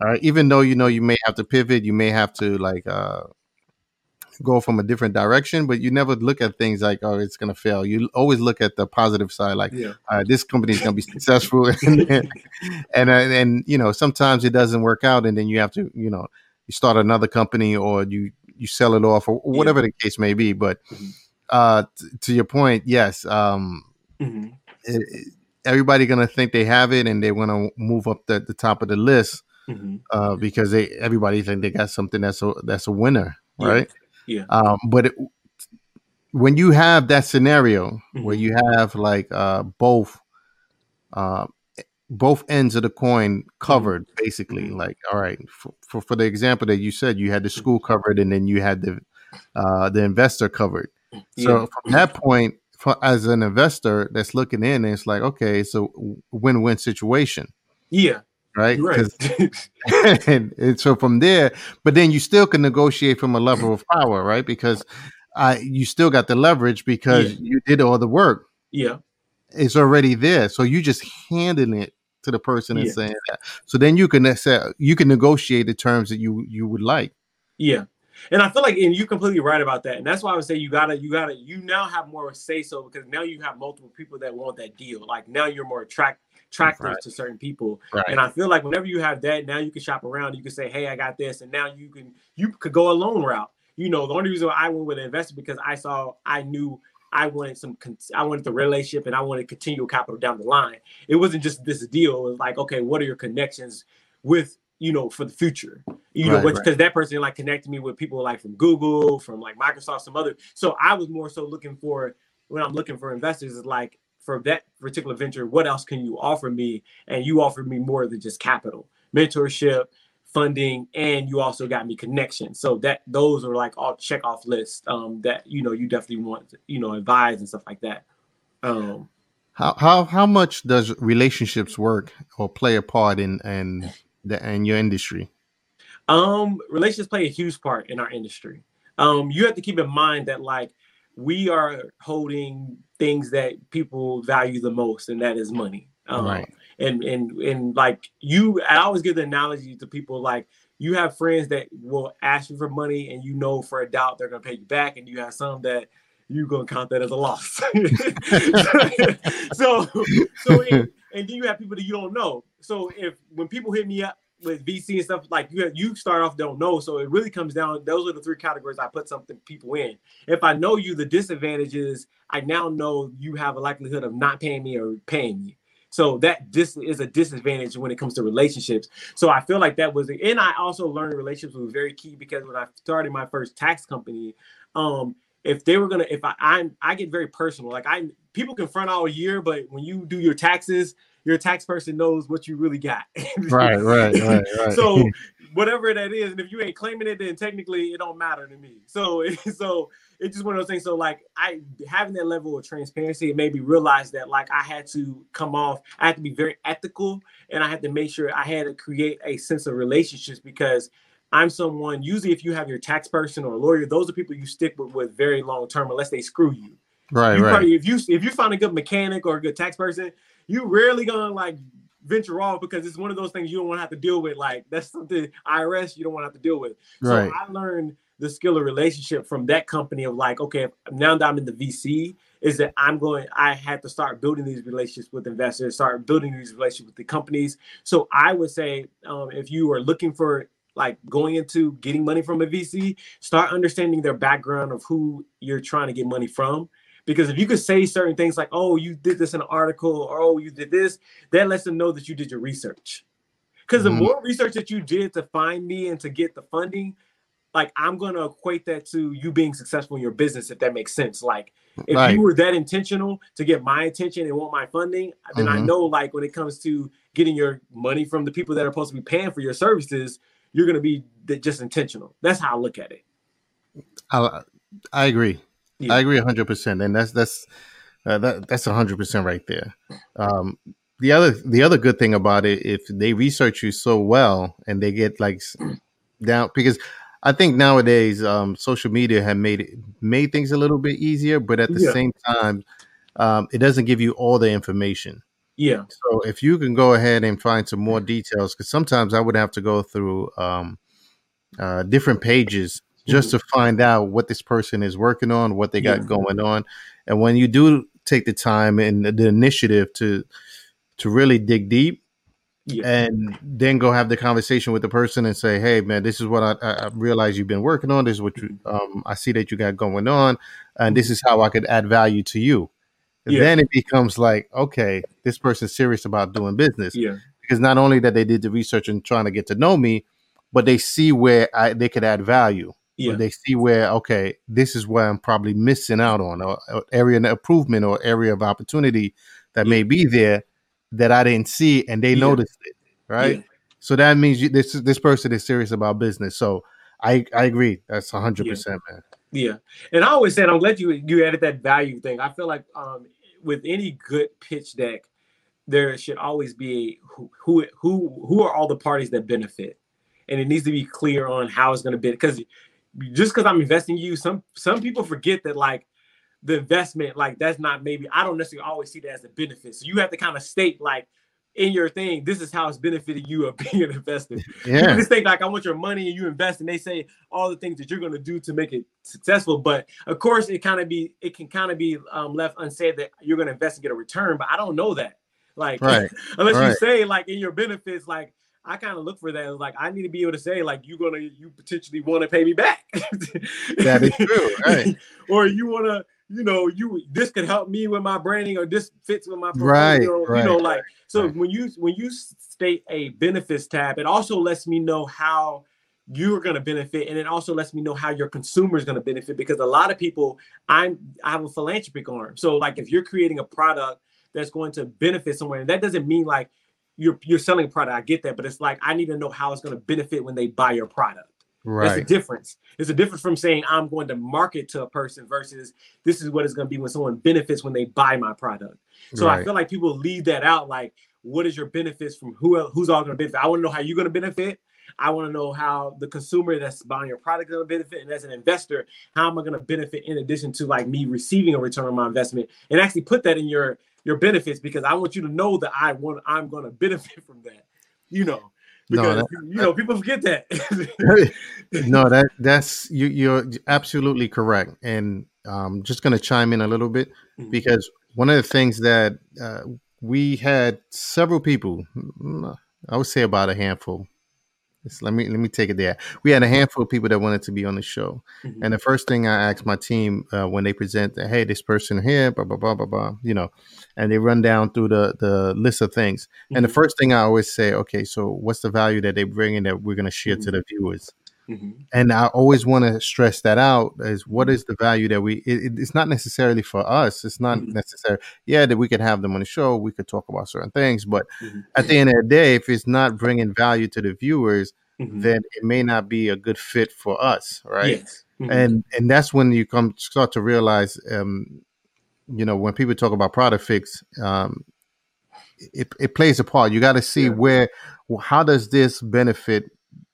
All right, even though you know you may have to pivot, you may have to like uh, go from a different direction, but you never look at things like, oh, it's going to fail. You always look at the positive side, like, yeah. uh, this company is going to be successful. and, and, and, uh, and, you know, sometimes it doesn't work out. And then you have to, you know, you start another company or you, you sell it off or whatever yeah. the case may be. But mm-hmm. uh, t- to your point, yes, um, mm-hmm. it, it, everybody going to think they have it and they want to move up the, the top of the list. Mm-hmm. Uh, because they everybody think they got something that's a that's a winner, right? Yeah. Um, but it, when you have that scenario mm-hmm. where you have like uh, both uh, both ends of the coin covered, mm-hmm. basically, mm-hmm. like all right, for, for, for the example that you said, you had the school covered, and then you had the uh, the investor covered. Yeah. So from that point, for, as an investor that's looking in, it's like okay, it's a win-win situation. Yeah right? Right. and, and, so from there, but then you still can negotiate from a level of power, right? Because uh, you still got the leverage because yeah. you did all the work. Yeah, it's already there, so you just handing it to the person and yeah. saying that. So then you can say you can negotiate the terms that you you would like. Yeah. And I feel like, and you're completely right about that. And that's why I would say you gotta, you gotta, you now have more say so because now you have multiple people that want that deal. Like now you're more attract attractive right. to certain people. Right. And I feel like whenever you have that, now you can shop around. You can say, "Hey, I got this," and now you can you could go a loan route. You know, the only reason I went with an investor because I saw I knew I wanted some I wanted the relationship and I wanted continual capital down the line. It wasn't just this deal. It was like, okay, what are your connections with you know for the future? You know, because right. that person like connected me with people like from Google, from like Microsoft, some other. So I was more so looking for when I'm looking for investors is like for that particular venture, what else can you offer me? And you offered me more than just capital, mentorship, funding, and you also got me connections. So that those are like all check off lists um, that you know you definitely want to, you know advise and stuff like that. Um, how how how much does relationships work or play a part in and the in your industry? Um, relationships play a huge part in our industry. Um, you have to keep in mind that like we are holding things that people value the most, and that is money. Um, right. And and and like you, I always give the analogy to people like you have friends that will ask you for money, and you know for a doubt they're gonna pay you back, and you have some that you're gonna count that as a loss. so so and, and then you have people that you don't know. So if when people hit me up with VC and stuff, like you you start off don't know. So it really comes down. Those are the three categories I put something people in. If I know you, the disadvantage is I now know you have a likelihood of not paying me or paying me. So that this is a disadvantage when it comes to relationships. So I feel like that was, the, and I also learned relationships was very key because when I started my first tax company, um, if they were gonna, if I, I, I get very personal. Like I, people can front all year, but when you do your taxes, your tax person knows what you really got. right, right, right, right. So whatever that is, and if you ain't claiming it, then technically it don't matter to me. So so it's just one of those things. So like I having that level of transparency, it made me realize that like I had to come off, I had to be very ethical, and I had to make sure I had to create a sense of relationships because I'm someone. Usually, if you have your tax person or lawyer, those are people you stick with with very long term, unless they screw you. Right, you right. Probably, if you if you find a good mechanic or a good tax person, you rarely gonna like venture off because it's one of those things you don't want to have to deal with. Like that's something IRS you don't want to have to deal with. Right. So I learned the skill of relationship from that company of like, okay, now that I'm in the VC, is that I'm going, I had to start building these relationships with investors, start building these relationships with the companies. So I would say, um, if you are looking for like going into getting money from a VC, start understanding their background of who you're trying to get money from. Because if you could say certain things like, oh, you did this in an article, or oh, you did this, that lets them know that you did your research. Because mm-hmm. the more research that you did to find me and to get the funding, like I'm gonna equate that to you being successful in your business, if that makes sense. Like if right. you were that intentional to get my attention and want my funding, then mm-hmm. I know like when it comes to getting your money from the people that are supposed to be paying for your services, you're gonna be just intentional. That's how I look at it. I I agree. Yeah. I agree hundred percent, and that's that's uh, that that's hundred percent right there. Um, the other the other good thing about it, if they research you so well and they get like down because I think nowadays um, social media have made it made things a little bit easier, but at the yeah. same time, um, it doesn't give you all the information. Yeah. So if you can go ahead and find some more details, because sometimes I would have to go through um, uh, different pages just mm-hmm. to find out what this person is working on, what they got yeah. going on, and when you do take the time and the initiative to to really dig deep, yeah. and then go have the conversation with the person and say, "Hey, man, this is what I, I realize you've been working on. This is what you, mm-hmm. um, I see that you got going on, and this mm-hmm. is how I could add value to you." Yeah. Then it becomes like, okay, this person's serious about doing business. Yeah. Because not only that they did the research and trying to get to know me, but they see where I, they could add value. Yeah. They see where, okay, this is where I'm probably missing out on, or, or area of improvement or area of opportunity that yeah. may be there that I didn't see, and they yeah. noticed it, right? So that means you, this this person is serious about business. So I I agree. That's hundred percent, man. Yeah, and I always said I'm glad you you added that value thing. I feel like um, with any good pitch deck, there should always be who who who who are all the parties that benefit, and it needs to be clear on how it's going to be. Because just because I'm investing in you, some some people forget that like the investment, like that's not maybe I don't necessarily always see that as a benefit. So you have to kind of state like in your thing, this is how it's benefiting you of being an investor. Yeah. You just think like I want your money and you invest, and they say all the things that you're going to do to make it successful. But of course, it kind of be it can kind of be um, left unsaid that you're going to invest and get a return. But I don't know that. Like right. unless right. you say like in your benefits, like I kind of look for that. Like I need to be able to say like you're gonna you potentially want to pay me back. that is true, right? or you want to you know, you this could help me with my branding or this fits with my right, right, you know, like so right. when you when you state a benefits tab, it also lets me know how you're going to benefit and it also lets me know how your consumer is going to benefit because a lot of people i'm i have a philanthropic arm so like if you're creating a product that's going to benefit somewhere and that doesn't mean like you're you're selling a product i get that but it's like i need to know how it's going to benefit when they buy your product Right. That's the difference. It's a difference from saying I'm going to market to a person versus this is what it's going to be when someone benefits when they buy my product. So right. I feel like people leave that out. Like, what is your benefits from who else, who's all going to benefit? I want to know how you're going to benefit. I want to know how the consumer that's buying your product is going to benefit, and as an investor, how am I going to benefit in addition to like me receiving a return on my investment? And actually put that in your your benefits because I want you to know that I want I'm going to benefit from that. You know because no, that, you know people forget that. no, that that's you. You're absolutely correct, and um, just going to chime in a little bit mm-hmm. because one of the things that uh, we had several people, I would say about a handful, let me let me take it there. We had a handful of people that wanted to be on the show, mm-hmm. and the first thing I asked my team uh, when they present, hey, this person here, blah blah blah blah blah, you know, and they run down through the the list of things. Mm-hmm. And the mm-hmm. first thing I always say, okay, so what's the value that they bring in that we're going to share mm-hmm. to the viewers? Mm-hmm. And I always want to stress that out is what is the value that we, it, it's not necessarily for us. It's not mm-hmm. necessary. Yeah, that we could have them on the show. We could talk about certain things, but mm-hmm. at the end of the day, if it's not bringing value to the viewers, mm-hmm. then it may not be a good fit for us. Right. Yes. Mm-hmm. And, and that's when you come start to realize, um, you know, when people talk about product fix, um, it, it plays a part. You got to see yeah. where, how does this benefit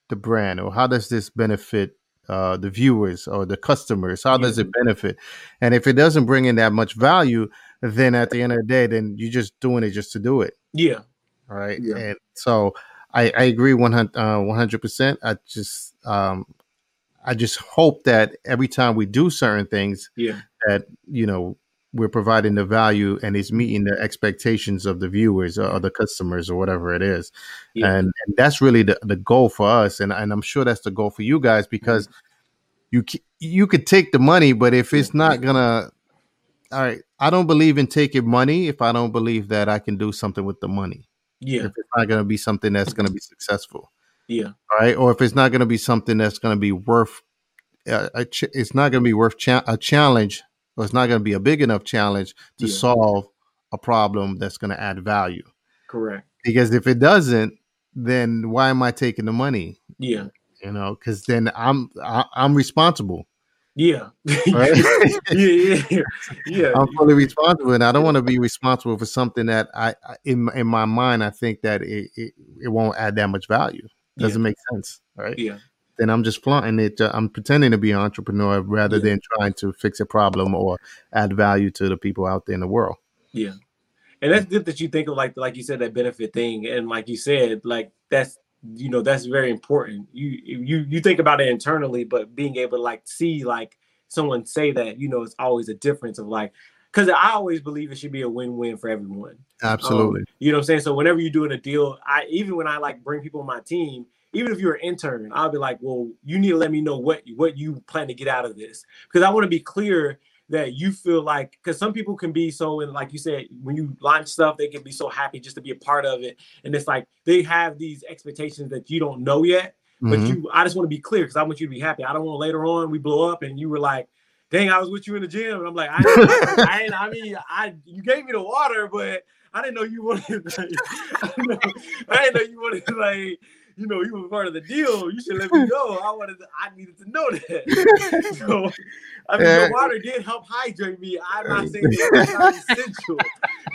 the brand or how does this benefit uh, the viewers or the customers? How does it benefit? And if it doesn't bring in that much value, then at the end of the day, then you're just doing it just to do it. Yeah. Right. Yeah. And so I, I agree 100 uh, percent. I just um, I just hope that every time we do certain things, yeah, that you know we're providing the value and it's meeting the expectations of the viewers or, the customers or whatever it is. Yeah. And, and, that's really the, the goal for us. And, and I'm sure that's the goal for you guys because mm-hmm. you you could take the money, but if it's not gonna, all right, I don't believe in taking money if I don't believe that I can do something with the money. Yeah, if it's not gonna be something that's gonna be successful. Yeah, right, or if it's not gonna be something that's gonna be worth, uh, it's not gonna be worth cha- a challenge or it's not going to be a big enough challenge to yeah. solve a problem that's going to add value. Correct. Because if it doesn't, then why am I taking the money? Yeah. You know, because then I'm I, am i am responsible. Yeah. Right? yeah, yeah, yeah. I'm fully responsible, and I don't want to be responsible for something that I, in in my mind, I think that it it, it won't add that much value. Doesn't yeah. make sense, right? Yeah then I'm just flaunting it. Uh, I'm pretending to be an entrepreneur rather yeah. than trying to fix a problem or add value to the people out there in the world. Yeah. And that's good that you think of like like you said that benefit thing and like you said like that's you know that's very important. You you you think about it internally but being able to like see like someone say that you know it's always a difference of like because I always believe it should be a win-win for everyone. Absolutely. Um, you know what I'm saying? So whenever you're doing a deal, I even when I like bring people on my team, even if you're an intern, I'll be like, well, you need to let me know what what you plan to get out of this. Because I want to be clear that you feel like because some people can be so and like you said when you launch stuff they can be so happy just to be a part of it. And it's like they have these expectations that you don't know yet but mm-hmm. you i just want to be clear because i want you to be happy. I don't want later on we blow up and you were like dang i was with you in the gym. And i'm like i, I, I, I mean i you gave me the water but i didn't know you wanted like, I, didn't know, I didn't know you wanted like you know, you were part of the deal. You should let me know. I wanted, to, I needed to know that. so, I mean, the water did help hydrate me. I'm not saying it's not essential,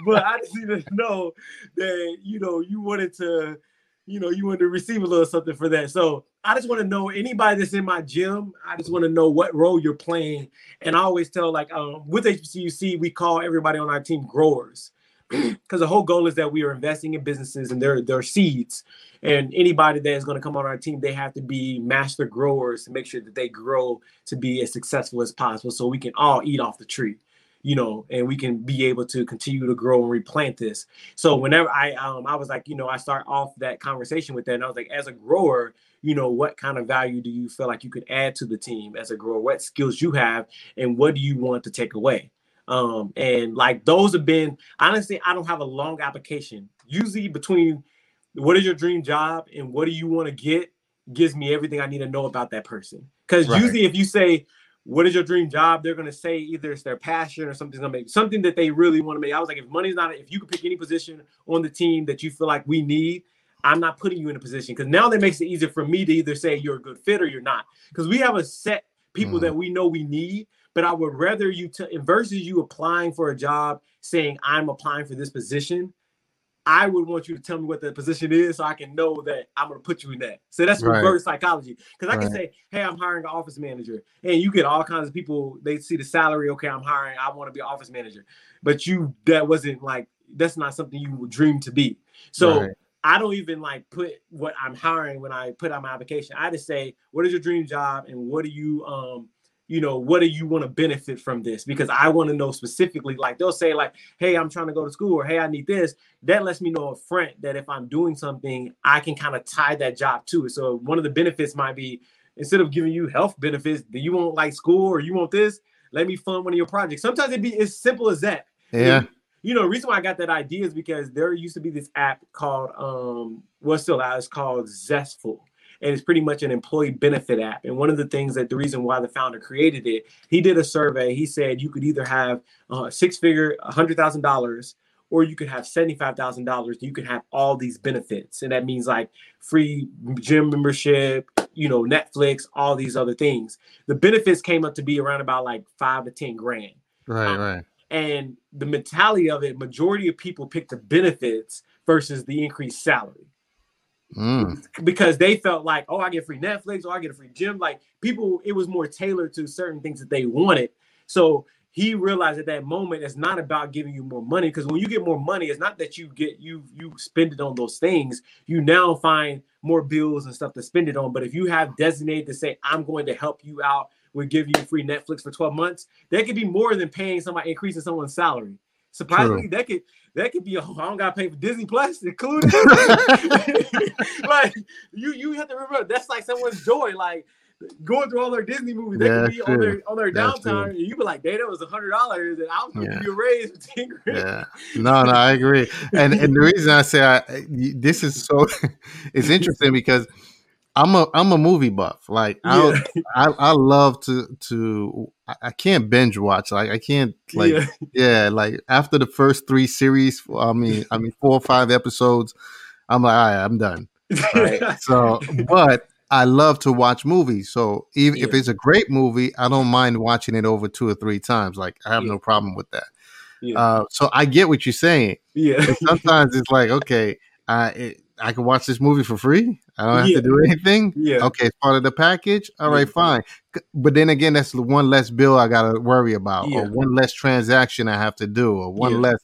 but I just needed to know that you know you wanted to, you know, you wanted to receive a little something for that. So I just want to know anybody that's in my gym. I just want to know what role you're playing. And I always tell, like, um, with HBCUC, we call everybody on our team growers because the whole goal is that we are investing in businesses and they're, they're seeds. And anybody that is going to come on our team they have to be master growers to make sure that they grow to be as successful as possible so we can all eat off the tree you know and we can be able to continue to grow and replant this. So whenever i um i was like you know i start off that conversation with that and i was like as a grower you know what kind of value do you feel like you could add to the team as a grower? What skills you have and what do you want to take away um, and like those have been honestly, I don't have a long application. Usually between what is your dream job and what do you want to get gives me everything I need to know about that person. Because right. usually if you say what is your dream job, they're gonna say either it's their passion or something's gonna make something that they really want to make. I was like, if money's not if you could pick any position on the team that you feel like we need, I'm not putting you in a position because now that makes it easier for me to either say you're a good fit or you're not. Because we have a set people mm. that we know we need. But I would rather you to versus you applying for a job saying I'm applying for this position. I would want you to tell me what the position is so I can know that I'm going to put you in that. So that's right. reverse psychology. Because I right. can say, hey, I'm hiring an office manager. And you get all kinds of people, they see the salary. Okay, I'm hiring, I want to be an office manager. But you, that wasn't like, that's not something you would dream to be. So right. I don't even like put what I'm hiring when I put out my application. I just say, what is your dream job and what do you, um, you know, what do you want to benefit from this? Because I want to know specifically, like they'll say, like, hey, I'm trying to go to school, or hey, I need this. That lets me know up front that if I'm doing something, I can kind of tie that job to it. So one of the benefits might be instead of giving you health benefits, do you want like school or you want this? Let me fund one of your projects. Sometimes it'd be as simple as that. Yeah. And, you know, the reason why I got that idea is because there used to be this app called um, what's still out, it's called Zestful and it's pretty much an employee benefit app. And one of the things that the reason why the founder created it, he did a survey. He said you could either have uh, six figure, hundred thousand dollars, or you could have seventy-five thousand dollars. You could have all these benefits, and that means like free gym membership, you know, Netflix, all these other things. The benefits came up to be around about like five to ten grand. Right, um, right. And the mentality of it, majority of people pick the benefits versus the increased salary. Mm. Because they felt like, oh, I get free Netflix, or oh, I get a free gym. Like people, it was more tailored to certain things that they wanted. So he realized at that moment it's not about giving you more money because when you get more money, it's not that you get you you spend it on those things. You now find more bills and stuff to spend it on. But if you have designated to say, I'm going to help you out would give you free Netflix for 12 months. That could be more than paying somebody increasing someone's salary. Surprisingly, True. that could that could be a I don't gotta pay for Disney Plus included. like you you have to remember that's like someone's joy. Like going through all their Disney movies, they yeah, could be on their on their downtime, and you be like, "Hey, that was a hundred dollars, and I was gonna yeah. give you a raise for ten grand." Yeah, no, no, I agree. And and the reason I say I, this is so, it's interesting because I'm a I'm a movie buff. Like yeah. I, I I love to to I can't binge watch. Like I can't like yeah. yeah. like after the first three series, I mean I mean four or five episodes, I'm like, all right, I'm done. Right. so but I love to watch movies. So even yeah. if it's a great movie, I don't mind watching it over two or three times. Like I have no problem with that. Uh, so I get what you're saying. Yeah. sometimes it's like, okay, I it, I can watch this movie for free. I don't have yeah. to do anything. Yeah. Okay, it's part of the package. All right, fine. But then again, that's the one less bill I got to worry about, yeah. or one less transaction I have to do, or one yeah. less,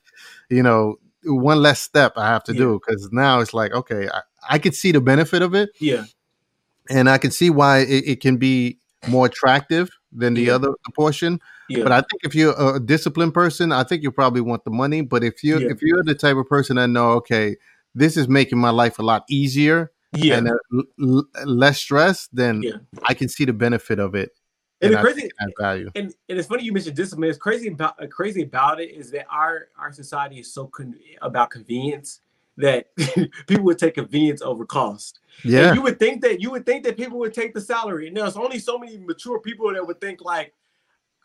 you know, one less step I have to do. Because now it's like, okay, I, I can see the benefit of it. Yeah. And I can see why it, it can be more attractive than the other portion. Yeah. But I think if you're a disciplined person, I think you probably want the money. But if you if you're the type of person that know, okay, this is making my life a lot easier yeah. and uh, l- less stress, then yeah. I can see the benefit of it. And, and crazy value. And, and it's funny you mentioned discipline. It's crazy about uh, crazy about it is that our our society is so con- about convenience that people would take convenience over cost. Yeah, and you would think that you would think that people would take the salary. And there's only so many mature people that would think like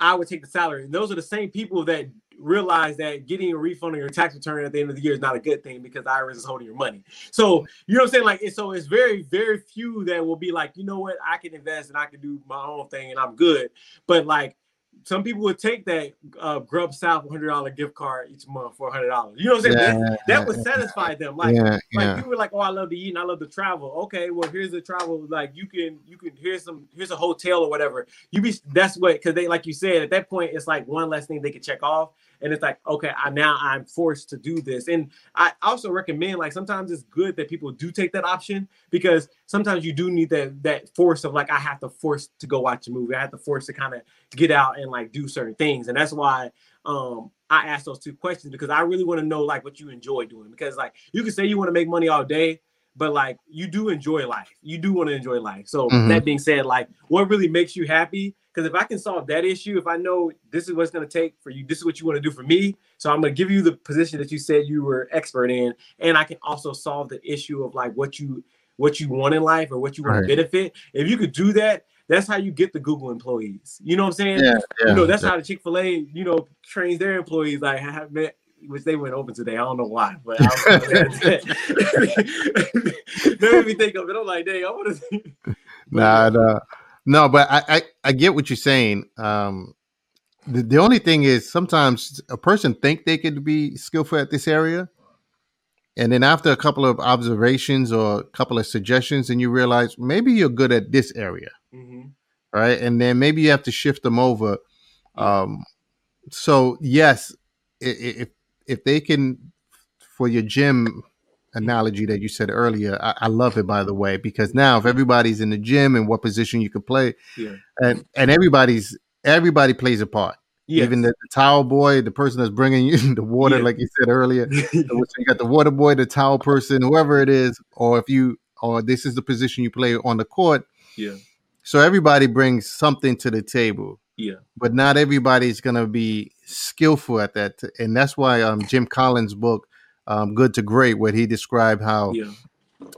I would take the salary. And those are the same people that realize that getting a refund on your tax return at the end of the year is not a good thing because IRS is holding your money. So you know what I'm saying? Like, so it's very, very few that will be like, you know what, I can invest and I can do my own thing and I'm good. But like some people would take that uh, Grub South $100 gift card each month for $100. You know what I'm saying? Yeah, that, that would satisfy them. Like, yeah, like you were like, oh, I love to eat and I love to travel. Okay, well, here's the travel. Like, you can, you can, here's some, here's a hotel or whatever. You be, that's what, because they, like you said, at that point, it's like one less thing they can check off and it's like okay I, now i'm forced to do this. And i also recommend like sometimes it's good that people do take that option because sometimes you do need that that force of like i have to force to go watch a movie. I have to force to kind of get out and like do certain things. And that's why um i asked those two questions because i really want to know like what you enjoy doing. Because like you can say you want to make money all day but like you do enjoy life. You do want to enjoy life. So mm-hmm. that being said like what really makes you happy because if I can solve that issue, if I know this is what's going to take for you, this is what you want to do for me. So I'm going to give you the position that you said you were expert in, and I can also solve the issue of like what you what you want in life or what you want right. to benefit. If you could do that, that's how you get the Google employees. You know what I'm saying? Yeah, yeah you know that's yeah. how the Chick Fil A you know trains their employees. Like have met, which they went open today. I don't know why, but I made me think of it. I'm like, dang, I want to. Nah, nah. No, but I, I, I get what you're saying. Um, the, the only thing is sometimes a person think they could be skillful at this area, and then after a couple of observations or a couple of suggestions, and you realize maybe you're good at this area, mm-hmm. right? And then maybe you have to shift them over. Um, so yes, if if they can for your gym analogy that you said earlier. I, I, love it, by the way, because now if everybody's in the gym and what position you could play, yeah. and and everybody's everybody plays a part. Yes. Even the, the, towel boy, the person that's bringing you the water, yeah. like you said earlier, so you got the water boy, the towel person, whoever it is, or if you, or this is the position you play on the court. Yeah. So everybody brings something to the table. Yeah. But not everybody's gonna be skillful at that, and that's why um Jim Collins' book um, Good to Great, where he described how yeah.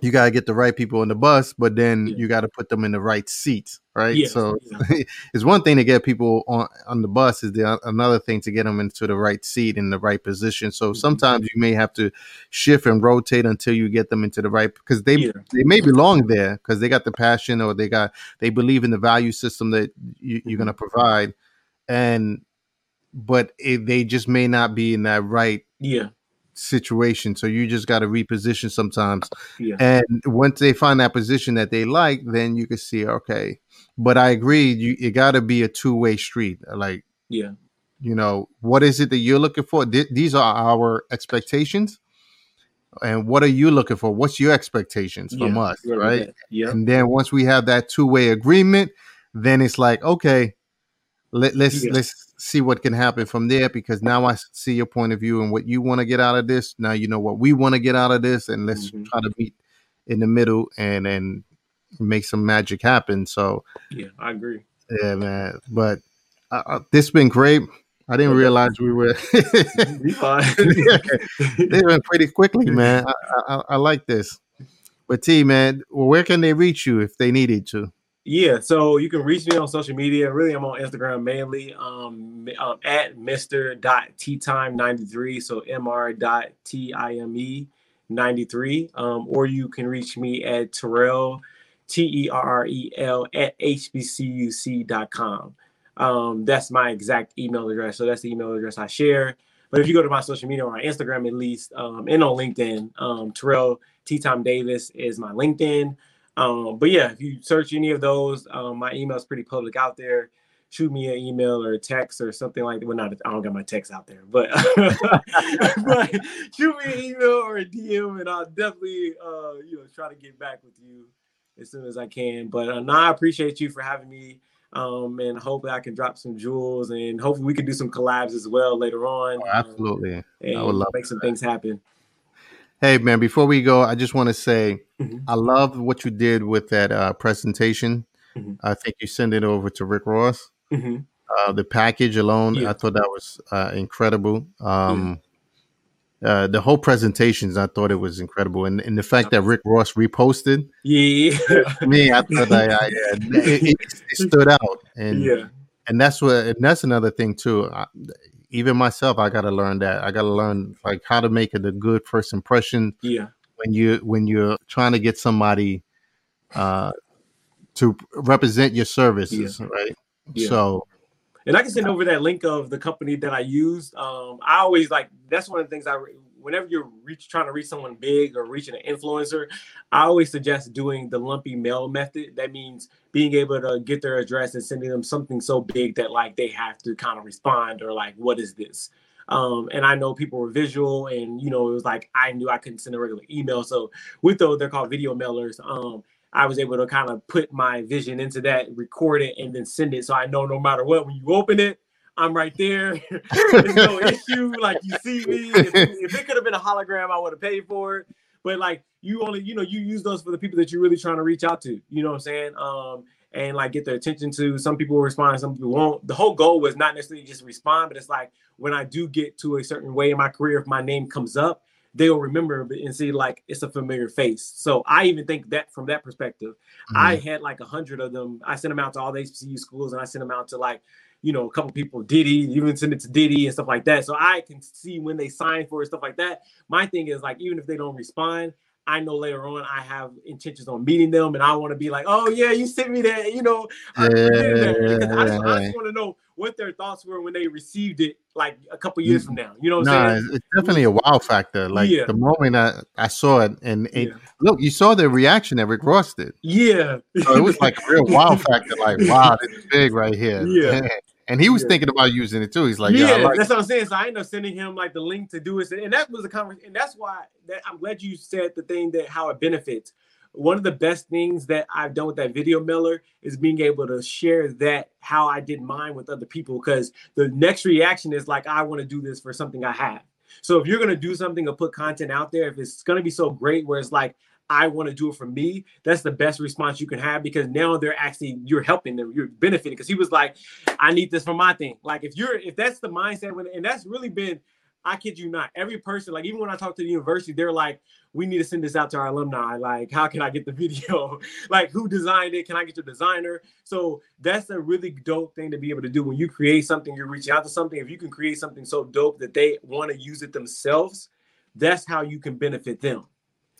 you got to get the right people on the bus, but then yeah. you got to put them in the right seats, right? Yes, so yeah. it's one thing to get people on on the bus, is the, another thing to get them into the right seat in the right position. So mm-hmm. sometimes you may have to shift and rotate until you get them into the right because they they may belong there because they got the passion or they got they believe in the value system that you, are going to mm-hmm. provide, and but it, they just may not be in that right yeah situation. So you just got to reposition sometimes. Yeah. And once they find that position that they like, then you can see, okay. But I agree, you it got to be a two way street. Uh, like, yeah, you know, what is it that you're looking for? Th- these are our expectations. And what are you looking for? What's your expectations from us, right? Yeah. And then once we have that two way agreement, then it's like, okay, let, let's yeah. let's see what can happen from there because now I see your point of view and what you want to get out of this. Now you know what we want to get out of this, and let's mm-hmm. try to meet in the middle and and make some magic happen. So yeah, I agree. Yeah, man. But uh, uh this been great. I didn't realize we were. they went pretty quickly, man. I, I, I like this. But T, man, where can they reach you if they needed to? Yeah, so you can reach me on social media. Really, I'm on Instagram mainly um, um at Mr. Time 93. So Mr. Time 93. Um, or you can reach me at Terrell, T E R R E L, at HBCUC.com. Um, that's my exact email address. So that's the email address I share. But if you go to my social media or on Instagram at least, um, and on LinkedIn, um, Terrell T Tom Davis is my LinkedIn. Um, but yeah, if you search any of those, um, my email is pretty public out there. Shoot me an email or a text or something like that. Well, not I don't got my text out there, but, but shoot me an email or a DM, and I'll definitely uh, you know try to get back with you as soon as I can. But uh, I appreciate you for having me. Um, and hopefully I can drop some jewels and hopefully we can do some collabs as well later on. Oh, absolutely. Um, and I would love to make some that. things happen. Hey man, before we go, I just want to say mm-hmm. I love what you did with that uh, presentation. Mm-hmm. I think you sent it over to Rick Ross. Mm-hmm. Uh, the package alone, yeah. I thought that was uh, incredible. Um, uh, the whole presentations, I thought it was incredible, and, and the fact that Rick Ross reposted, yeah, me, I thought I, I it, it, it, stood out, and yeah, and that's what, and that's another thing too. I, even myself, I got to learn that. I got to learn like how to make it a good first impression. Yeah. When you when you're trying to get somebody uh, to represent your services, yeah. right? Yeah. So. And I can send over that link of the company that I used. Um, I always like that's one of the things I whenever you're reach, trying to reach someone big or reaching an influencer, I always suggest doing the lumpy mail method. That means being able to get their address and sending them something so big that like they have to kind of respond or like, what is this? Um, and I know people were visual, and you know, it was like I knew I couldn't send a regular email. So with those, they're called video mailers. Um, I was able to kind of put my vision into that, record it, and then send it. So I know no matter what, when you open it, I'm right there. There's no issue. Like you see me. If, if it could have been a hologram, I would have paid for it. But like you only, you know, you use those for the people that you're really trying to reach out to. You know what I'm saying? Um, and like get their attention to. Some people will respond, some people won't. The whole goal was not necessarily just respond, but it's like when I do get to a certain way in my career, if my name comes up, they'll remember and see like it's a familiar face. So I even think that from that perspective, mm-hmm. I had like a hundred of them. I sent them out to all the HBCU schools, and I sent them out to like you know, a couple people Diddy, even send it to Diddy and stuff like that. So I can see when they sign for it, stuff like that. My thing is like, even if they don't respond, I know later on I have intentions on meeting them, and I want to be like, oh yeah, you sent me that, you know. I, yeah. I just, just want to know what their thoughts were when they received it, like a couple years from mm. now. You know, what nah, saying? it's definitely a wow factor. Like yeah. the moment I, I saw it, and, and yeah. look, you saw the reaction that Rick Ross did. Yeah, so it was like a real wow factor. Like, wow, this is big right here. Yeah. And he was yeah. thinking about using it too. He's like, yeah, like that's what I'm saying. So I ended up sending him like the link to do it, and that was a conversation. And that's why that I'm glad you said the thing that how it benefits. One of the best things that I've done with that video mailer is being able to share that how I did mine with other people. Because the next reaction is like, I want to do this for something I have. So if you're gonna do something or put content out there, if it's gonna be so great where it's like I want to do it for me, that's the best response you can have because now they're actually you're helping them, you're benefiting. Because he was like, I need this for my thing. Like if you're if that's the mindset when and that's really been, I kid you not, every person, like even when I talk to the university, they're like, we need to send this out to our alumni. Like, how can I get the video? like, who designed it? Can I get your designer? So that's a really dope thing to be able to do when you create something, you're reaching out to something. If you can create something so dope that they want to use it themselves, that's how you can benefit them.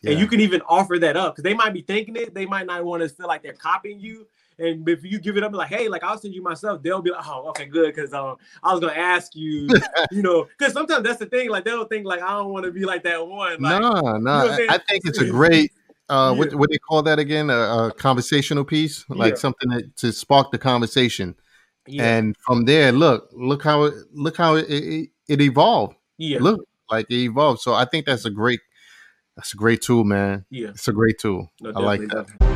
Yeah. And you can even offer that up because they might be thinking it. They might not want to feel like they're copying you. And if you give it up, like, hey, like I'll send you myself, they'll be like, oh, okay, good. Cause um, I was gonna ask you, you know, because sometimes that's the thing, like they'll think like I don't want to be like that one. Like, no, no, you know I think it's a great uh yeah. what what they call that again? A, a conversational piece, like yeah. something that, to spark the conversation. And from there, look, look how it look how it, it, it evolved. Yeah. Look, like it evolved. So I think that's a great that's a great tool, man. Yeah. It's a great tool. No, I like that. Definitely.